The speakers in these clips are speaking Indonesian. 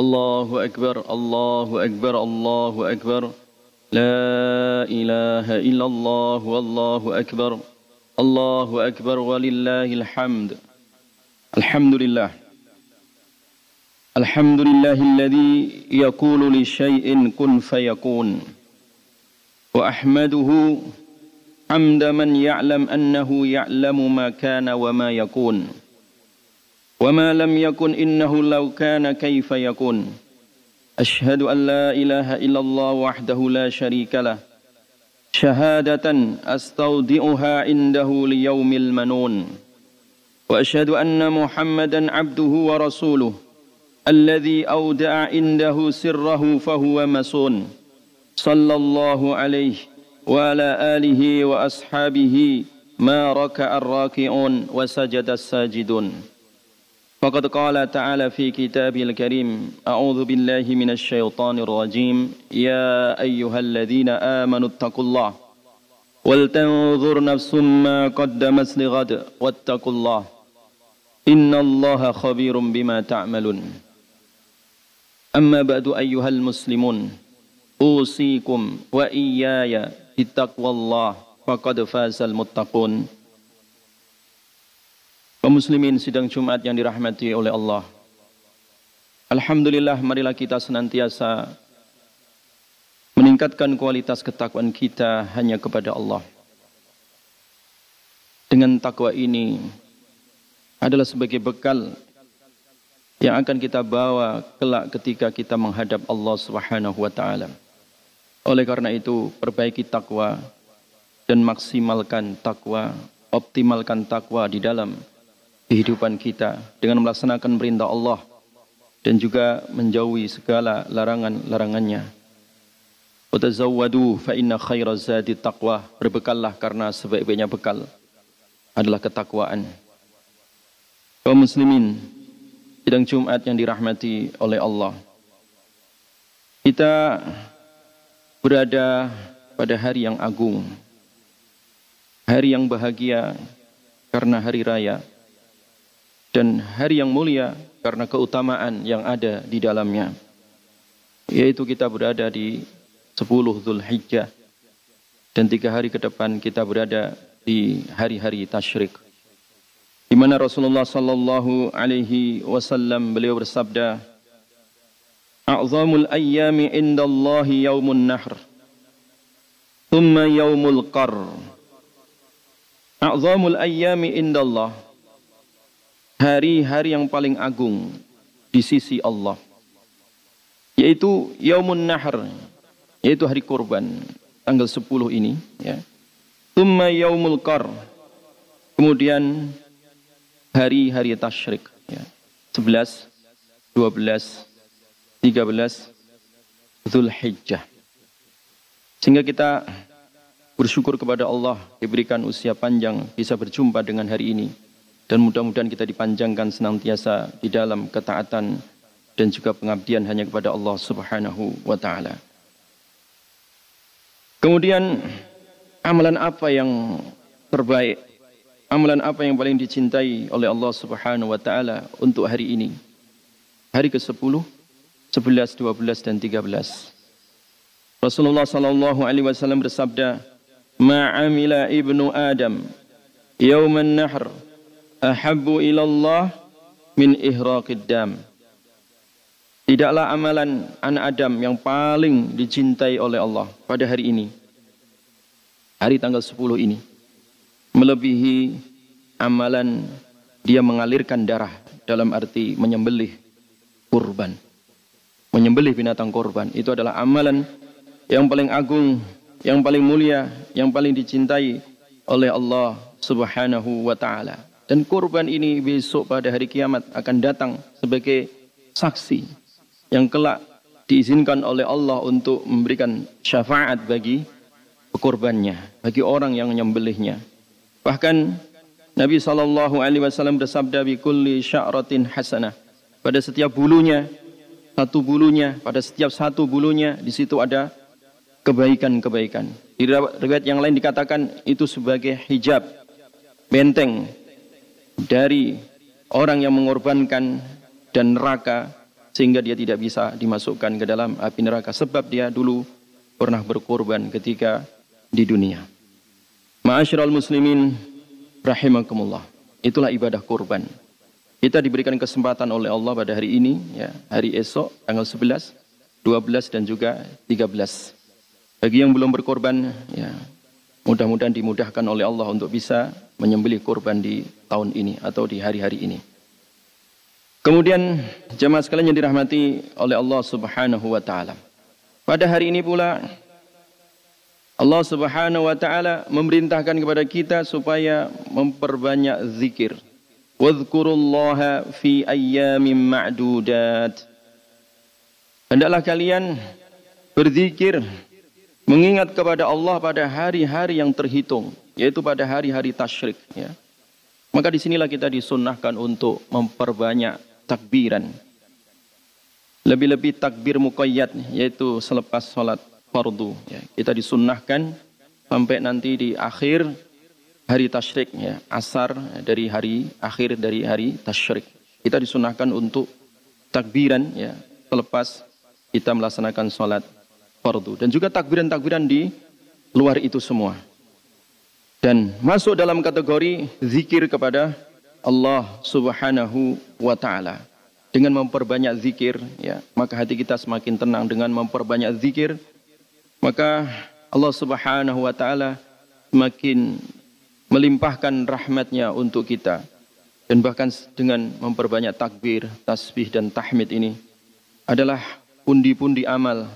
الله أكبر الله أكبر الله أكبر. لا إله إلا الله والله أكبر. الله أكبر ولله الحمد. الحمد لله. الحمد لله الذي يقول لشيء كن فيكون. وأحمده حمد من يعلم أنه يعلم ما كان وما يكون. وما لم يكن إنه لو كان كيف يكون. أشهد أن لا إله إلا الله وحده لا شريك له. شهادة أستودعها عنده ليوم المنون. وأشهد أن محمدا عبده ورسوله. الذي أودع عنده سره فهو مسون. صلى الله عليه وعلى آله وأصحابه ما ركع الراكعون وسجد الساجدون. فقد قال تعالى في كتابه الكريم أعوذ بالله من الشيطان الرجيم يا أيها الذين آمنوا اتقوا الله ولتنظر نفس ما قدمت لغد واتقوا الله إن الله خبير بما تعملون. أما بعد أيها المسلمون أوصيكم وإياي بتقوى الله فقد فاز المتقون. Kaum muslimin sidang Jumat yang dirahmati oleh Allah. Alhamdulillah marilah kita senantiasa meningkatkan kualitas ketakwaan kita hanya kepada Allah. Dengan takwa ini adalah sebagai bekal yang akan kita bawa kelak ketika kita menghadap Allah Subhanahu wa taala. Oleh karena itu, perbaiki takwa dan maksimalkan takwa, optimalkan takwa di dalam kehidupan kita dengan melaksanakan perintah Allah dan juga menjauhi segala larangan-larangannya. Watazawwadu fa inna khaira zadi taqwa. Berbekallah karena sebaik-baiknya bekal adalah ketakwaan. Kaum muslimin, sidang Jumat yang dirahmati oleh Allah. Kita berada pada hari yang agung. Hari yang bahagia karena hari raya dan hari yang mulia karena keutamaan yang ada di dalamnya. Yaitu kita berada di 10 Zulhijjah dan tiga hari ke depan kita berada di hari-hari tasyrik. Di mana Rasulullah sallallahu alaihi wasallam beliau bersabda, "A'zamul ayyami indallahi yaumun nahr, thumma yaumul qar." A'zamul ayyami indallah hari-hari yang paling agung di sisi Allah yaitu Yaumun Nahr yaitu hari kurban tanggal 10 ini ya. Tumma Yaumul Qar kemudian hari-hari tasyrik ya. 11 12 13 Zulhijjah sehingga kita bersyukur kepada Allah diberikan usia panjang bisa berjumpa dengan hari ini dan mudah-mudahan kita dipanjangkan senantiasa di dalam ketaatan dan juga pengabdian hanya kepada Allah Subhanahu wa taala. Kemudian amalan apa yang terbaik? Amalan apa yang paling dicintai oleh Allah Subhanahu wa taala untuk hari ini? Hari ke-10, 11, 12 dan 13. Rasulullah sallallahu alaihi wasallam bersabda, "Ma'amila ibnu Adam yauman nahr ahabbu ilallah min ihraqid dam. Tidaklah amalan anak Adam yang paling dicintai oleh Allah pada hari ini. Hari tanggal 10 ini. Melebihi amalan dia mengalirkan darah dalam arti menyembelih kurban. Menyembelih binatang kurban. Itu adalah amalan yang paling agung, yang paling mulia, yang paling dicintai oleh Allah subhanahu wa ta'ala. Dan kurban ini besok pada hari kiamat akan datang sebagai saksi yang kelak diizinkan oleh Allah untuk memberikan syafaat bagi pekurbannya, bagi orang yang menyembelihnya. Bahkan Nabi sallallahu alaihi wasallam bersabda bi kulli sya'ratin hasanah. Pada setiap bulunya, satu bulunya, pada setiap satu bulunya di situ ada kebaikan-kebaikan. Di riwayat yang lain dikatakan itu sebagai hijab, benteng dari orang yang mengorbankan dan neraka sehingga dia tidak bisa dimasukkan ke dalam api neraka sebab dia dulu pernah berkorban ketika di dunia. Ma'asyiral muslimin rahimakumullah. Itulah ibadah kurban. Kita diberikan kesempatan oleh Allah pada hari ini ya, hari esok tanggal 11, 12 dan juga 13. Bagi yang belum berkorban ya, mudah-mudahan dimudahkan oleh Allah untuk bisa menyembelih kurban di tahun ini atau di hari-hari ini. Kemudian jemaah sekalian yang dirahmati oleh Allah Subhanahu wa taala. Pada hari ini pula Allah Subhanahu wa taala memerintahkan kepada kita supaya memperbanyak zikir. Wadhkurullaha fi ayyamin ma'dudat. Hendaklah kalian berzikir mengingat kepada Allah pada hari-hari yang terhitung, yaitu pada hari-hari tasyrik ya. Maka di sinilah kita disunnahkan untuk memperbanyak takbiran. Lebih-lebih takbir muqayyad yaitu selepas salat fardu ya. Kita disunnahkan sampai nanti di akhir hari tasyrik ya, asar dari hari akhir dari hari tasyrik. Kita disunahkan untuk takbiran ya selepas kita melaksanakan salat fardu dan juga takbiran-takbiran di luar itu semua. Dan masuk dalam kategori zikir kepada Allah Subhanahu wa taala. Dengan memperbanyak zikir ya, maka hati kita semakin tenang dengan memperbanyak zikir, maka Allah Subhanahu wa taala semakin melimpahkan rahmatnya untuk kita. Dan bahkan dengan memperbanyak takbir, tasbih dan tahmid ini adalah pundi-pundi amal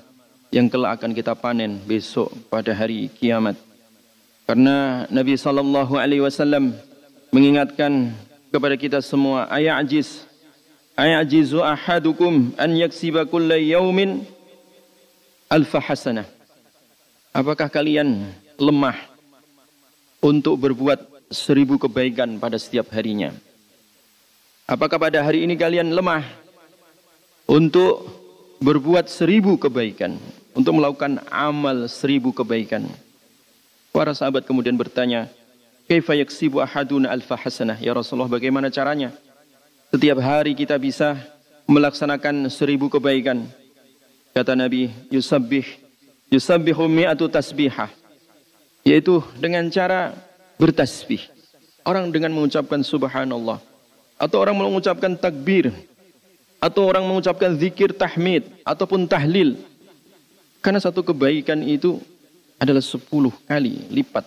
yang kelak akan kita panen besok pada hari kiamat. Karena Nabi sallallahu alaihi wasallam mengingatkan kepada kita semua ayajiz ayajizu ahadukum an yaksiba kulla yaumin alfa hasanah. Apakah kalian lemah untuk berbuat seribu kebaikan pada setiap harinya? Apakah pada hari ini kalian lemah untuk berbuat seribu kebaikan untuk melakukan amal seribu kebaikan para sahabat kemudian bertanya Kaifa yaksibu ahaduna alfa hasanah? Ya Rasulullah, bagaimana caranya? Setiap hari kita bisa melaksanakan seribu kebaikan. Kata Nabi, yusabbih, yusabbihu mi'atu tasbihah. Yaitu dengan cara bertasbih. Orang dengan mengucapkan subhanallah. Atau orang mengucapkan takbir. Atau orang mengucapkan zikir tahmid. Ataupun tahlil. Karena satu kebaikan itu adalah sepuluh kali lipat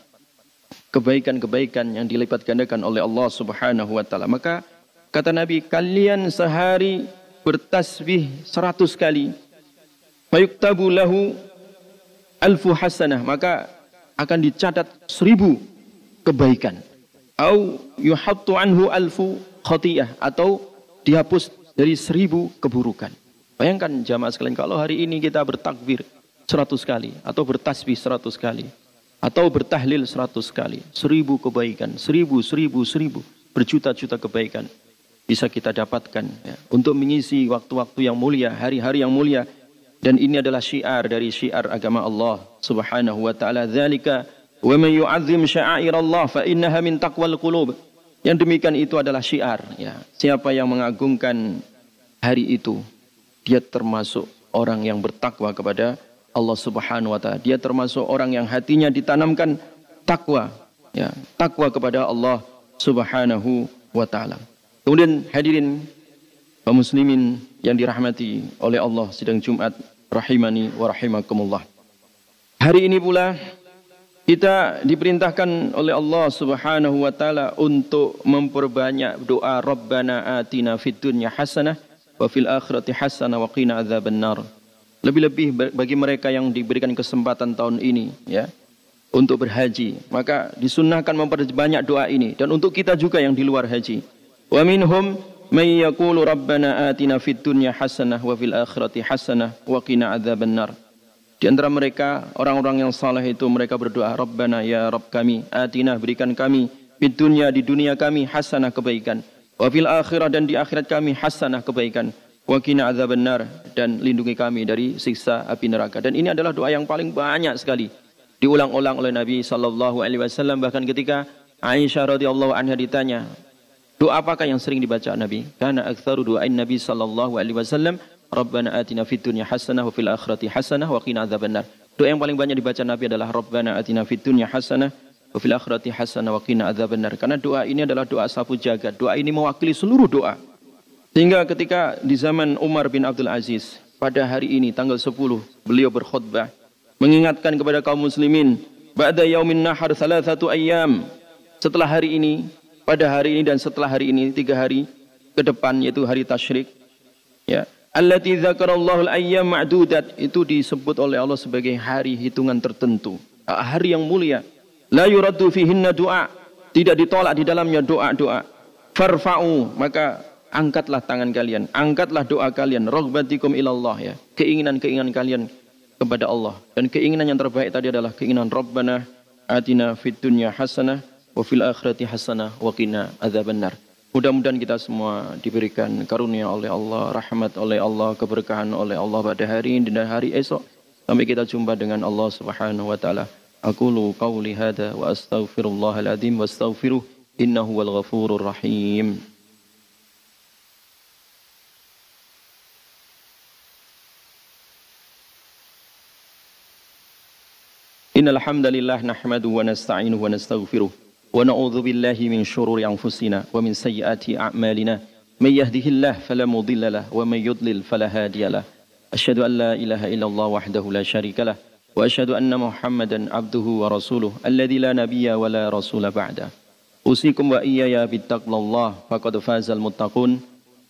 kebaikan-kebaikan yang dilipat gandakan oleh Allah Subhanahu wa taala. Maka kata Nabi, kalian sehari bertasbih seratus kali. Fayuktabu lahu alfu hasanah. Maka akan dicatat seribu kebaikan. Au yuhattu anhu alfu khotiyah. Atau dihapus dari seribu keburukan. Bayangkan jamaah sekalian kalau hari ini kita bertakbir seratus kali atau bertasbih seratus kali atau bertahlil seratus kali, seribu kebaikan, seribu, seribu, seribu, berjuta-juta kebaikan bisa kita dapatkan ya, untuk mengisi waktu-waktu yang mulia, hari-hari yang mulia. Dan ini adalah syiar dari syiar agama Allah Subhanahu wa taala. Dzalika wa man yu'azzim sya'airallah fa innaha min taqwal qulub. Yang demikian itu adalah syiar ya. Siapa yang mengagungkan hari itu, dia termasuk orang yang bertakwa kepada Allah Subhanahu wa taala. Dia termasuk orang yang hatinya ditanamkan takwa, ya, takwa kepada Allah Subhanahu wa taala. Kemudian hadirin kaum muslimin yang dirahmati oleh Allah sidang Jumat rahimani wa rahimakumullah. Hari ini pula kita diperintahkan oleh Allah Subhanahu wa taala untuk memperbanyak doa Rabbana atina fid dunya hasanah wa fil akhirati hasanah wa qina adzabannar. Lebih-lebih bagi mereka yang diberikan kesempatan tahun ini ya untuk berhaji, maka disunnahkan memperbanyak doa ini dan untuk kita juga yang di luar haji. Wa minhum may yaqulu rabbana atina fid dunya hasanah wa fil akhirati hasanah wa qina adzabannar. Di antara mereka orang-orang yang saleh itu mereka berdoa, Rabbana ya Rabb kami, atina berikan kami fid dunya di dunia kami hasanah kebaikan, wa fil akhirah dan di akhirat kami hasanah kebaikan Wakina azab benar dan lindungi kami dari siksa api neraka. Dan ini adalah doa yang paling banyak sekali diulang-ulang oleh Nabi sallallahu alaihi wasallam bahkan ketika Aisyah radhiyallahu anha ditanya, doa apakah yang sering dibaca Nabi? Karena aktsaru doain Nabi sallallahu alaihi wasallam Rabbana atina fid dunya hasanah wa fil akhirati hasanah wa qina adzabannar. Doa yang paling banyak dibaca Nabi adalah Rabbana atina fid dunya hasanah wa fil akhirati hasanah wa qina adzabannar. Karena doa ini adalah doa sapu jagat. Doa ini mewakili seluruh doa. Sehingga ketika di zaman Umar bin Abdul Aziz pada hari ini tanggal 10 beliau berkhutbah mengingatkan kepada kaum muslimin ba'da yaumin nahar satu ayyam. Setelah hari ini pada hari ini dan setelah hari ini tiga hari ke depan yaitu hari tasyrik ya allati dzakarallahu al-ayyam ma'dudat. Itu disebut oleh Allah sebagai hari hitungan tertentu hari yang mulia. La yuraddu fihinna doa tidak ditolak di dalamnya doa-doa. Farfa'u. Maka angkatlah tangan kalian angkatlah doa kalian raghbatikum ilallah ya keinginan-keinginan kalian kepada Allah. Dan keinginan yang terbaik tadi adalah keinginan Rabbana atina fid dunya hasanah wa fil akhirati hasanah wa qina adzabannar. Mudah-mudahan kita semua diberikan karunia oleh Allah, rahmat oleh Allah, keberkahan oleh Allah pada hari ini dan hari esok sampai kita jumpa dengan Allah Subhanahu wa taala. Qawli hadha wa astaghfirullahal azim wa astaghfiruh innahu wal ghafurur إن الحمد لله نحمده ونستعينه ونستغفره ونعوذ بالله من شرور أنفسنا ومن سيئات أعمالنا. من يهده الله فلا مضل له ومن يضلل فلا هادي له. أشهد أن لا إله إلا الله وحده لا شريك له وأشهد أن محمدا عبده ورسوله الذي لا نبي ولا رسول بعده. أوصيكم وإياي بالتقوى الله فقد فاز المتقون.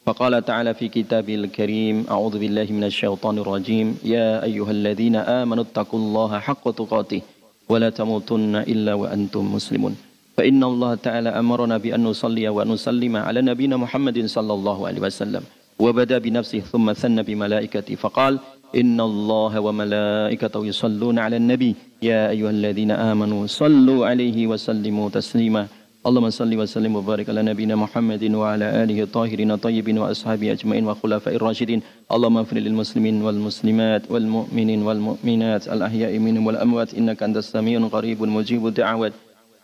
فقال تعالى في كتابه الكريم أعوذ بالله من الشيطان الرجيم. يا أيها الذين آمنوا اتقوا الله حق تقاته ولا تموتن إلا وأنتم مسلمون. فإن الله تعالى أمرنا بأن نصلي ونسلم على نبينا محمد صلى الله عليه وسلم. وبدأ بنفسه ثم ثنى بملائكته فقال إن الله وملائكته يصلون على النبي. يا أيها الذين آمنوا صلوا عليه وسلموا تسليما. اللهم صل وسلم وبارك على نبينا محمد وعلى آله الطاهرين الطيبين وأصحابه أجمعين وخلفاء الراشدين. اللهم اغفر للمسلمين والمسلمات والمؤمنين والمؤمنات الأحياء منهم والأموات. إنك أنت السميع قريب مجيب الدعوات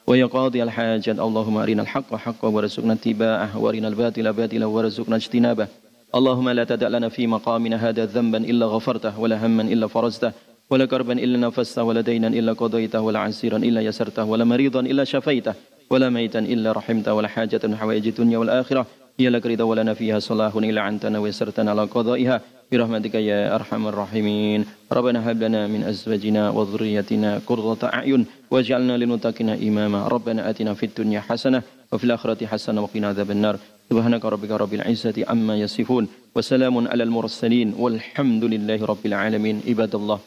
ويا قاضي الحاجات اللهم أرنا الحق حقا وارزقنا اتباعه وأرنا الباطل باطلا وارزقنا اجتنابه. اللهم لا تدع لنا في مقامنا هذا ذنبا إلا غفرته ولا هما إلا فرجته ولا كربا إلا نفسته ولا دينا إلا قضيته ولا عسيرا إلا يسرته ولا مريضا إلا شفيته. ولا ميتا إلا رحمته ولا حاجة من حوائج الدنيا والآخرة. هي لك رضا ولنا فيها صلاح إلا عنتنا ويسرتنا على قضائها. برحمتك يا أرحم الراحمين. ربنا هب لنا من أزواجنا وذريتنا قرة أعين واجعلنا للمتقين إماما. ربنا آتنا في الدنيا حسنة وفي الآخرة حسنة وقنا عذاب النار. سبحانك ربك رب العزة عما يصفون وسلام على المرسلين والحمد لله رب العالمين. عباد الله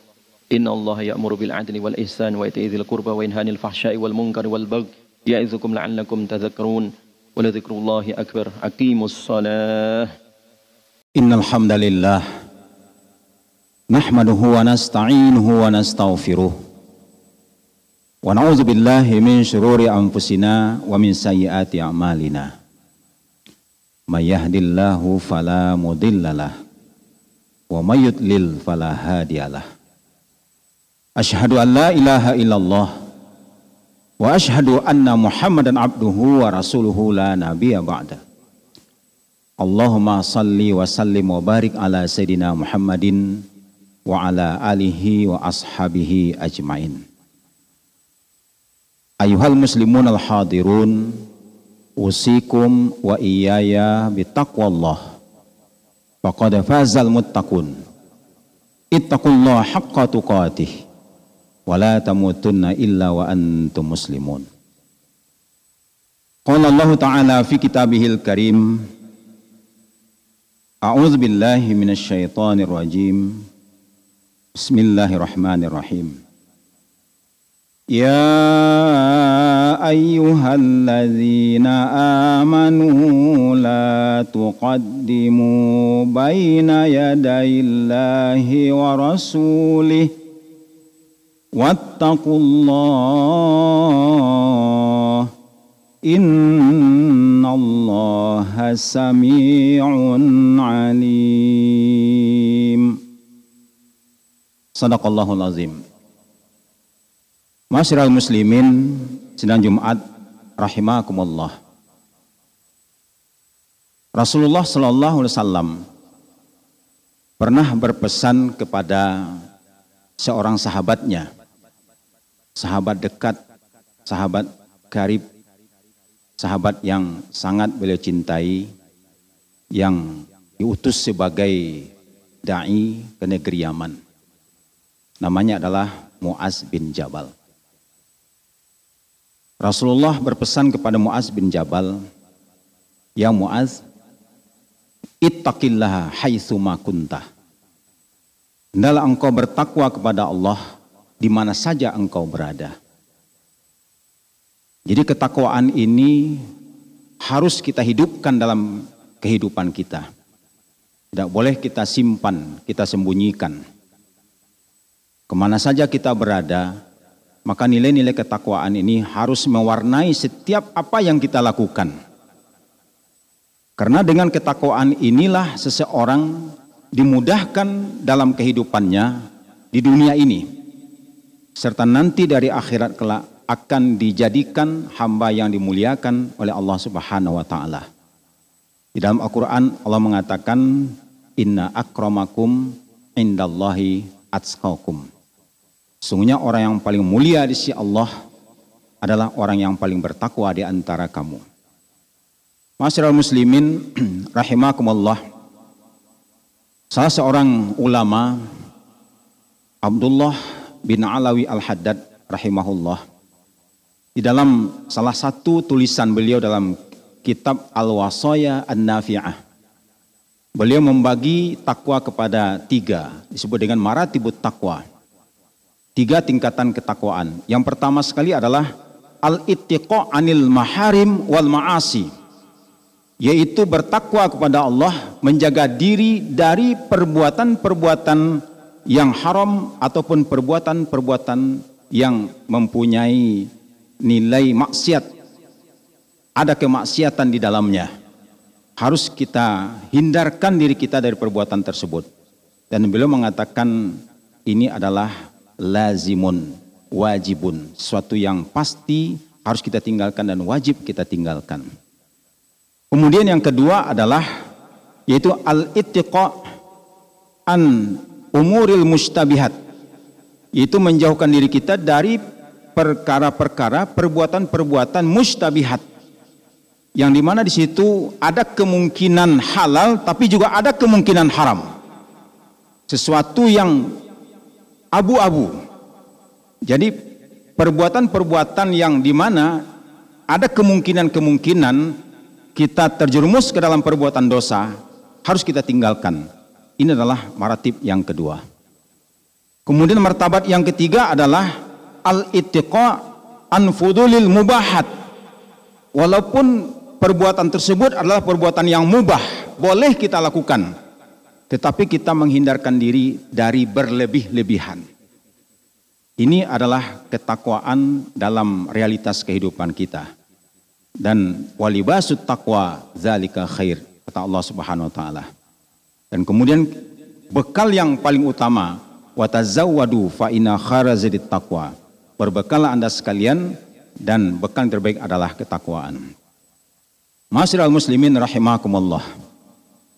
إن الله يأمر بالعدل والإحسان وإيتاء ذي القربى وينهى عن الفحشاء والمنكر والبغي يعظكم لعلكم تذكرون ولذكر الله أكبر. أقيموا الصلاة. إن الحمد لله نحمده ونستعينه ونستغفره ونعوذ بالله من شرور أنفسنا ومن سيئات أعمالنا. من يهد الله فلا مضل له ومن يضلل فلا هادي له. أشهد أن لا إله إلا الله Wa ashhadu anna Muhammadan abduhu wa rasuluhu la nabiyya ba'da. Allahumma salli wa sallim wa barik ala Sayyidina Muhammadin wa ala alihi wa ashabihi ajmain. Ayuhal muslimun al-hadirun usikum wa iyaya bitaqwallah faqad fazal muttaqun haqqa tuqatih wala tamutunna illa wa antum muslimun. Qala Allah Ta'ala fi kitabihil karim A'udzu billahi minasy syaithanir rajim Bismillahirrahmanirrahim Ya ayyuhalladzina amanu la tuqaddimu baina yadayillahi wa rasulihi واتقوا الله إن الله سميع عليم صدق الله العظيم Masyarakat muslimin sedang Jumat rahimakumullah. Rasulullah sallallahu alaihi wasallam pernah berpesan kepada seorang sahabatnya, sahabat dekat, sahabat karib, sahabat yang sangat beliau cintai, yang diutus sebagai da'i ke negeri Yaman. Namanya adalah Muaz bin Jabal. Rasulullah berpesan kepada Muaz bin Jabal, "Ya Muaz, ittaqillaha haitsu kuntah." Hendaklah engkau bertakwa kepada Allah di mana saja engkau berada. Jadi ketakwaan ini harus kita hidupkan dalam kehidupan kita. Tidak boleh kita simpan, kita sembunyikan. Ke mana saja kita berada, maka nilai-nilai ketakwaan ini harus mewarnai setiap apa yang kita lakukan. Karena dengan ketakwaan inilah seseorang dimudahkan dalam kehidupannya di dunia ini serta nanti dari akhirat kelak akan dijadikan hamba yang dimuliakan oleh Allah Subhanahu wa taala. Di dalam Al-Qur'an Allah mengatakan inna akramakum indallahi atqakum. Sungguhnya orang yang paling mulia di sisi Allah adalah orang yang paling bertakwa di antara kamu. Masyarakat muslimin rahimakumullah. Salah seorang ulama Abdullah bin Alawi Al-Haddad rahimahullah. Di dalam salah satu tulisan beliau dalam kitab Al-Wasaya An-Nafi'ah beliau membagi takwa kepada tiga disebut dengan maratibut takwa. Tiga tingkatan ketakwaan. Yang pertama sekali adalah al-ittiqa anil maharim wal ma'asi yaitu bertakwa kepada Allah, menjaga diri dari perbuatan-perbuatan yang haram ataupun perbuatan-perbuatan yang mempunyai nilai maksiat. Ada kemaksiatan di dalamnya. Harus kita hindarkan diri kita dari perbuatan tersebut. Dan beliau mengatakan ini adalah lazimun, wajibun, suatu yang pasti harus kita tinggalkan dan wajib kita tinggalkan. Kemudian yang kedua adalah yaitu al-ittiqa an umuril mustabihat. Itu menjauhkan diri kita dari perkara-perkara, perbuatan-perbuatan mustabihat. Yang di mana di situ ada kemungkinan halal tapi juga ada kemungkinan haram. Sesuatu yang abu-abu. Jadi perbuatan-perbuatan yang di mana ada kemungkinan-kemungkinan kita terjerumus ke dalam perbuatan dosa, harus kita tinggalkan. Ini adalah maratib yang kedua. Kemudian martabat yang ketiga adalah al-ittiqa an fudulil mubahat. Walaupun perbuatan tersebut adalah perbuatan yang mubah, boleh kita lakukan. Tetapi kita menghindarkan diri dari berlebih-lebihan. Ini adalah ketakwaan dalam realitas kehidupan kita dan walibasut taqwa zalika khair kata Allah Subhanahu wa taala. Dan kemudian bekal yang paling utama watazawwadu fa inna kharazidit taqwa. Berbekallah Anda sekalian dan bekal yang terbaik adalah ketakwaan. Masyiral muslimin rahimakumullah.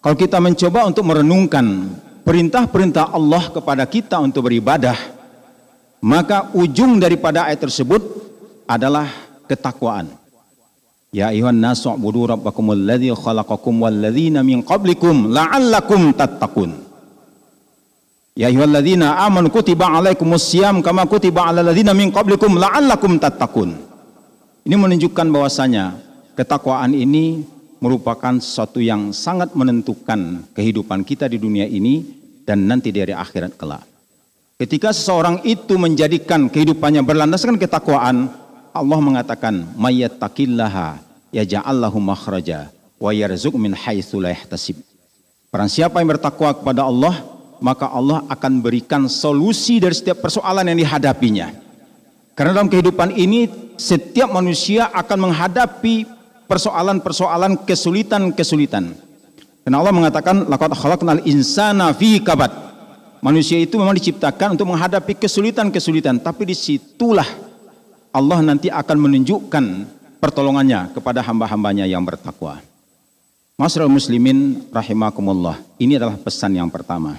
Kalau kita mencoba untuk merenungkan perintah-perintah Allah kepada kita untuk beribadah, maka ujung daripada ayat tersebut adalah ketakwaan. Ya ayuhan nasu ubudu rabbakum alladhi khalaqakum walladhina min qablikum la'allakum tattaqun. Ya ayyuhalladzina amanu kutiba alaikumus syiyam kama kutiba alal ladzina min qablikum la'allakum tattaqun. Ini menunjukkan bahwasanya ketakwaan ini merupakan sesuatu yang sangat menentukan kehidupan kita di dunia ini dan nanti dari akhirat kelak. Ketika seseorang itu menjadikan kehidupannya berlandaskan ketakwaan, Allah mengatakan mayyattaqillaha yaj'allahu makhraja wa yarzuq min haitsu la yahtasib. Barang siapa yang bertakwa kepada Allah, maka Allah akan berikan solusi dari setiap persoalan yang dihadapinya. Karena dalam kehidupan ini setiap manusia akan menghadapi persoalan-persoalan kesulitan-kesulitan. Karena Allah mengatakan laqad khalaqnal insana fi kabad. Manusia itu memang diciptakan untuk menghadapi kesulitan-kesulitan, tapi di situlah Allah nanti akan menunjukkan pertolongannya kepada hamba-hambanya yang bertakwa. Masyarakat muslimin rahimakumullah. Ini adalah pesan yang pertama.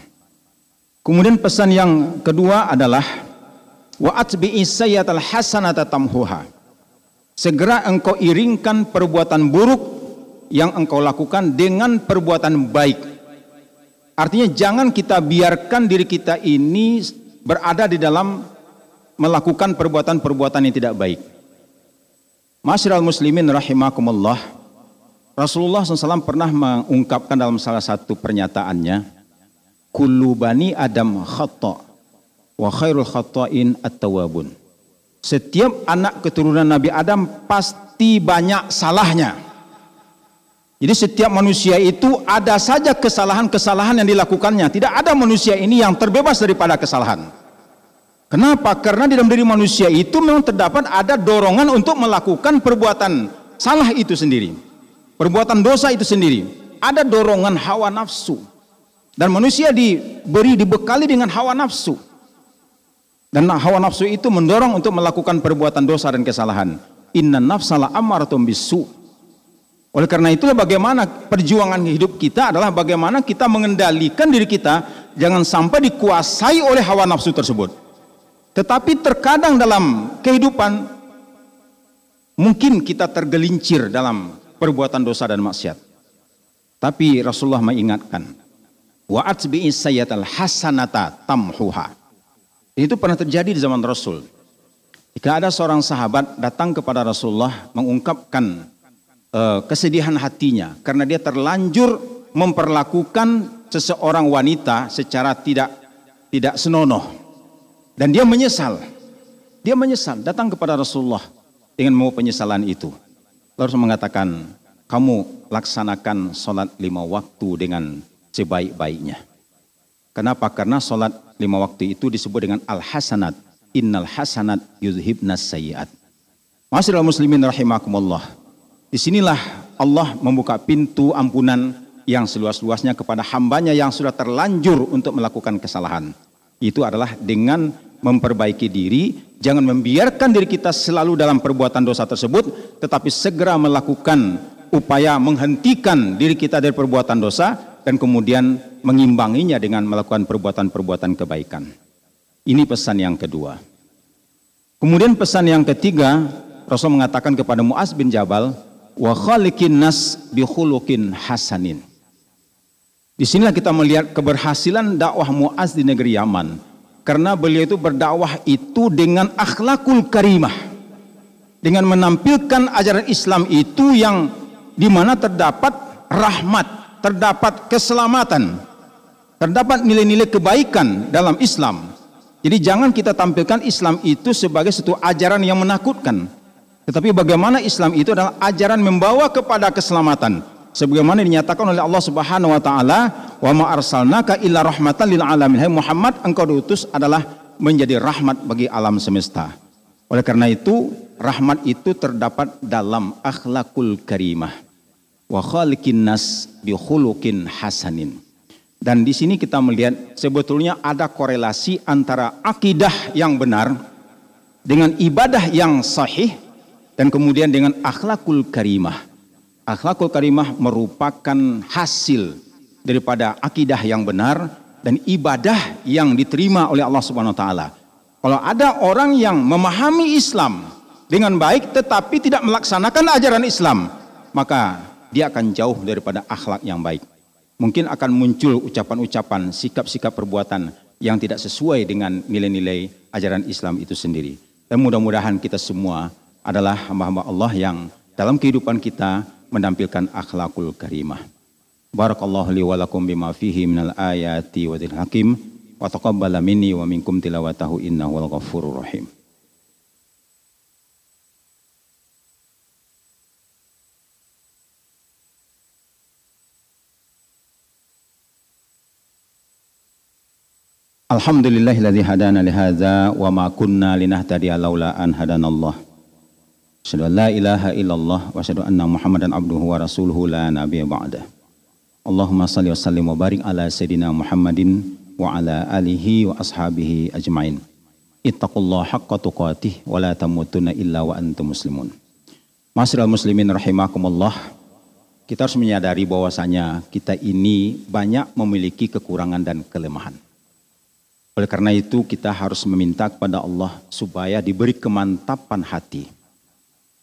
Kemudian pesan yang kedua adalah wa atbi'i sayyatal hasanata tamhuha. Segera engkau iringkan perbuatan buruk yang engkau lakukan dengan perbuatan baik. Artinya jangan kita biarkan diri kita ini berada di dalam melakukan perbuatan-perbuatan yang tidak baik. Masyiral muslimin rahimakumullah. Rasulullah SAW pernah mengungkapkan dalam salah satu pernyataannya, kullu bani adam khata wa khairul khata'in at-tawabun. Setiap anak keturunan Nabi Adam pasti banyak salahnya. Jadi setiap manusia itu ada saja kesalahan-kesalahan yang dilakukannya. Tidak ada manusia ini yang terbebas daripada kesalahan. Kenapa? Karena di dalam diri manusia itu memang terdapat ada dorongan untuk melakukan perbuatan salah itu sendiri. Perbuatan dosa itu sendiri. Ada dorongan hawa nafsu. Dan manusia diberi dibekali dengan hawa nafsu. Dan hawa nafsu itu mendorong untuk melakukan perbuatan dosa dan kesalahan. Inna nafsala amaratum bisu. Oleh karena itulah bagaimana perjuangan hidup kita adalah bagaimana kita mengendalikan diri kita jangan sampai dikuasai oleh hawa nafsu tersebut. Tetapi terkadang dalam kehidupan mungkin kita tergelincir dalam perbuatan dosa dan maksiat. Tapi Rasulullah mengingatkan, Wa sayyatal hasanata tamhuha. Itu pernah terjadi di zaman Rasul. Jika ada seorang sahabat datang kepada Rasulullah mengungkapkan uh, kesedihan hatinya karena dia terlanjur memperlakukan seseorang wanita secara tidak tidak senonoh dan dia menyesal. Dia menyesal datang kepada Rasulullah dengan mau penyesalan itu. Lalu mengatakan, kamu laksanakan sholat lima waktu dengan sebaik-baiknya. Kenapa? Karena sholat lima waktu itu disebut dengan al-hasanat. Innal hasanat yudhibnas sayiat. Masyarakat muslimin rahimakumullah. Di sinilah Allah membuka pintu ampunan yang seluas-luasnya kepada hambanya yang sudah terlanjur untuk melakukan kesalahan. Itu adalah dengan memperbaiki diri, jangan membiarkan diri kita selalu dalam perbuatan dosa tersebut, tetapi segera melakukan upaya menghentikan diri kita dari perbuatan dosa dan kemudian mengimbanginya dengan melakukan perbuatan-perbuatan kebaikan. Ini pesan yang kedua. Kemudian pesan yang ketiga, Rasul mengatakan kepada Muaz bin Jabal, wa khaliqin nas bi hasanin. Di sinilah kita melihat keberhasilan dakwah Muaz di negeri Yaman. Karena beliau itu berdakwah itu dengan akhlakul karimah. Dengan menampilkan ajaran Islam itu yang di mana terdapat rahmat, terdapat keselamatan, terdapat nilai-nilai kebaikan dalam Islam. Jadi jangan kita tampilkan Islam itu sebagai satu ajaran yang menakutkan. Tetapi bagaimana Islam itu adalah ajaran membawa kepada keselamatan. Sebagaimana dinyatakan oleh Allah Subhanahu wa taala, "Wa ma arsalnaka illa rahmatan lil alamin." Hai Muhammad, engkau diutus adalah menjadi rahmat bagi alam semesta. Oleh karena itu, rahmat itu terdapat dalam akhlakul karimah wa khaliqin nas bi khuluqin hasanin. Dan di sini kita melihat sebetulnya ada korelasi antara akidah yang benar dengan ibadah yang sahih dan kemudian dengan akhlakul karimah. Akhlakul karimah merupakan hasil daripada akidah yang benar dan ibadah yang diterima oleh Allah Subhanahu wa taala. Kalau ada orang yang memahami Islam dengan baik tetapi tidak melaksanakan ajaran Islam, maka dia akan jauh daripada akhlak yang baik. Mungkin akan muncul ucapan-ucapan, sikap-sikap perbuatan yang tidak sesuai dengan nilai-nilai ajaran Islam itu sendiri. Dan mudah-mudahan kita semua adalah hamba-hamba Allah yang dalam kehidupan kita menampilkan akhlakul karimah. Barakallahu li wa lakum bima fihi minal ayati wa hakim wa taqabbala minni wa minkum tilawatahu innahu wal ghafurur rahim. Alhamdulillahilladzi hadana li hadza wa ma kunna linahtadiya laula an hadanallah. Asyhadu an la ilaha illallah wa asyhadu anna Muhammadan abduhu wa rasuluhu la nabiyya ba'da. Allahumma salli wa sallim wa barik ala sayidina Muhammadin wa ala alihi wa ashabihi ajmain. Ittaqullaha haqqa tuqatih wa la tamutunna illa wa antum muslimun. Masyiral muslimin rahimakumullah. Kita harus menyadari bahwasanya kita ini banyak memiliki kekurangan dan kelemahan Oleh karena itu kita harus meminta kepada Allah supaya diberi kemantapan hati.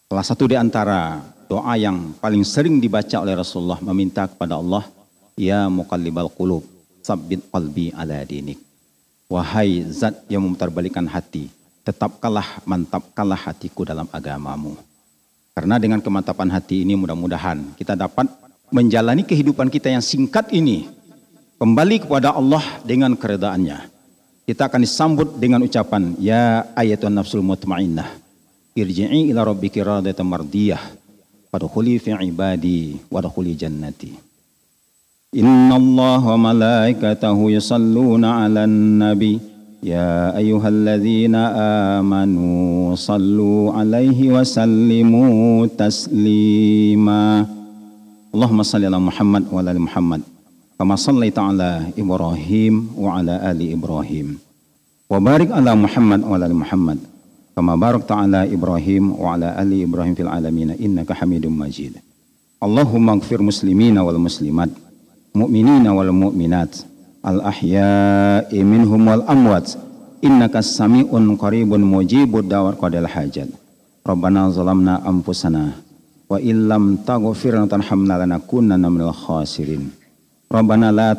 Salah satu di antara doa yang paling sering dibaca oleh Rasulullah meminta kepada Allah, Ya muqallibal qulub, sabbit qalbi ala dinik. Wahai zat yang memutarbalikkan hati, tetapkanlah mantapkanlah hatiku dalam agamamu. Karena dengan kemantapan hati ini mudah-mudahan kita dapat menjalani kehidupan kita yang singkat ini kembali kepada Allah dengan keredaannya. Kita akan disambut dengan ucapan ya ayatun nafsul mutmainnah irji'i ila rabbiki radatan mardiyah fadkhuli fi ibadi wadkhuli jannati. Inna Allah wa malaikatahu yusalluna 'alan nabi. Ya ayyuhalladzina amanu sallu 'alaihi wa sallimu taslima. Allahumma salli ala Muhammad wa ala Muhammad kama salli taala Ibrahim wa ala ali Ibrahim. Wa barik ala Muhammad wa ala Muhammad kama barakta ala Ibrahim wa ala ali Ibrahim fil alamin innaka Hamidum Majid. Allahumma ighfir muslimina wal muslimat, mu'minina wal mu'minat, al ahya'i minhum wal amwat, innaka sami'un qaribun mujibud dawar qadal hajat. Rabbana zalamna anfusana wa illam taghfir lana tarhamna lanakunanna minal khasirin. Rabbana la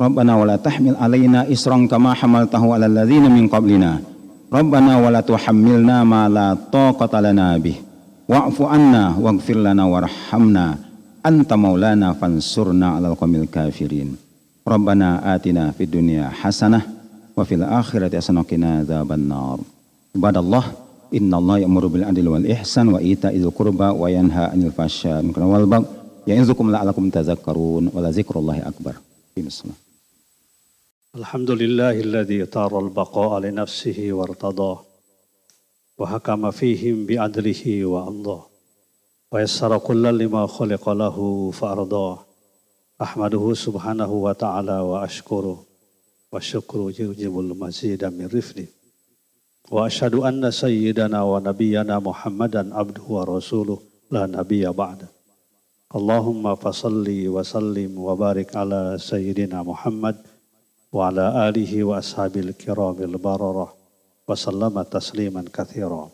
Rabbana wa la tahmil alaina isran kama hamaltahu ala alladhina min qablina. Rabbana wa la tuhammilna ma la taqata lana bih. Wa'fu anna waghfir lana warhamna. Anta maulana fansurna alal qamil kafirin. Rabbana atina fid dunya hasanah wa fil akhirati hasanah qina adzaban nar Ibadallah innallaha ya'muru bil adli wal ihsan wa ita'il qurba wa yanha 'anil fahsya'i wal baghi ya'izukum la'allakum tadhakkarun wa la zikrullahi akbar. Bismillah Alhamdulillahilladzi tara al-baqa'a li nafsihi wartadah wa hakama fihim bi adlihi wa Allah ويسر كل لما خلق له فأرضاه أحمده سبحانه وتعالى وأشكره والشكر يوجب المزيد من رفده وأشهد أن سيدنا ونبينا محمدا عبده ورسوله لا نبي بعده اللهم فصل وسلم وبارك على سيدنا محمد وعلى آله وأصحابه الكرام البررة وسلم تسليما كثيرا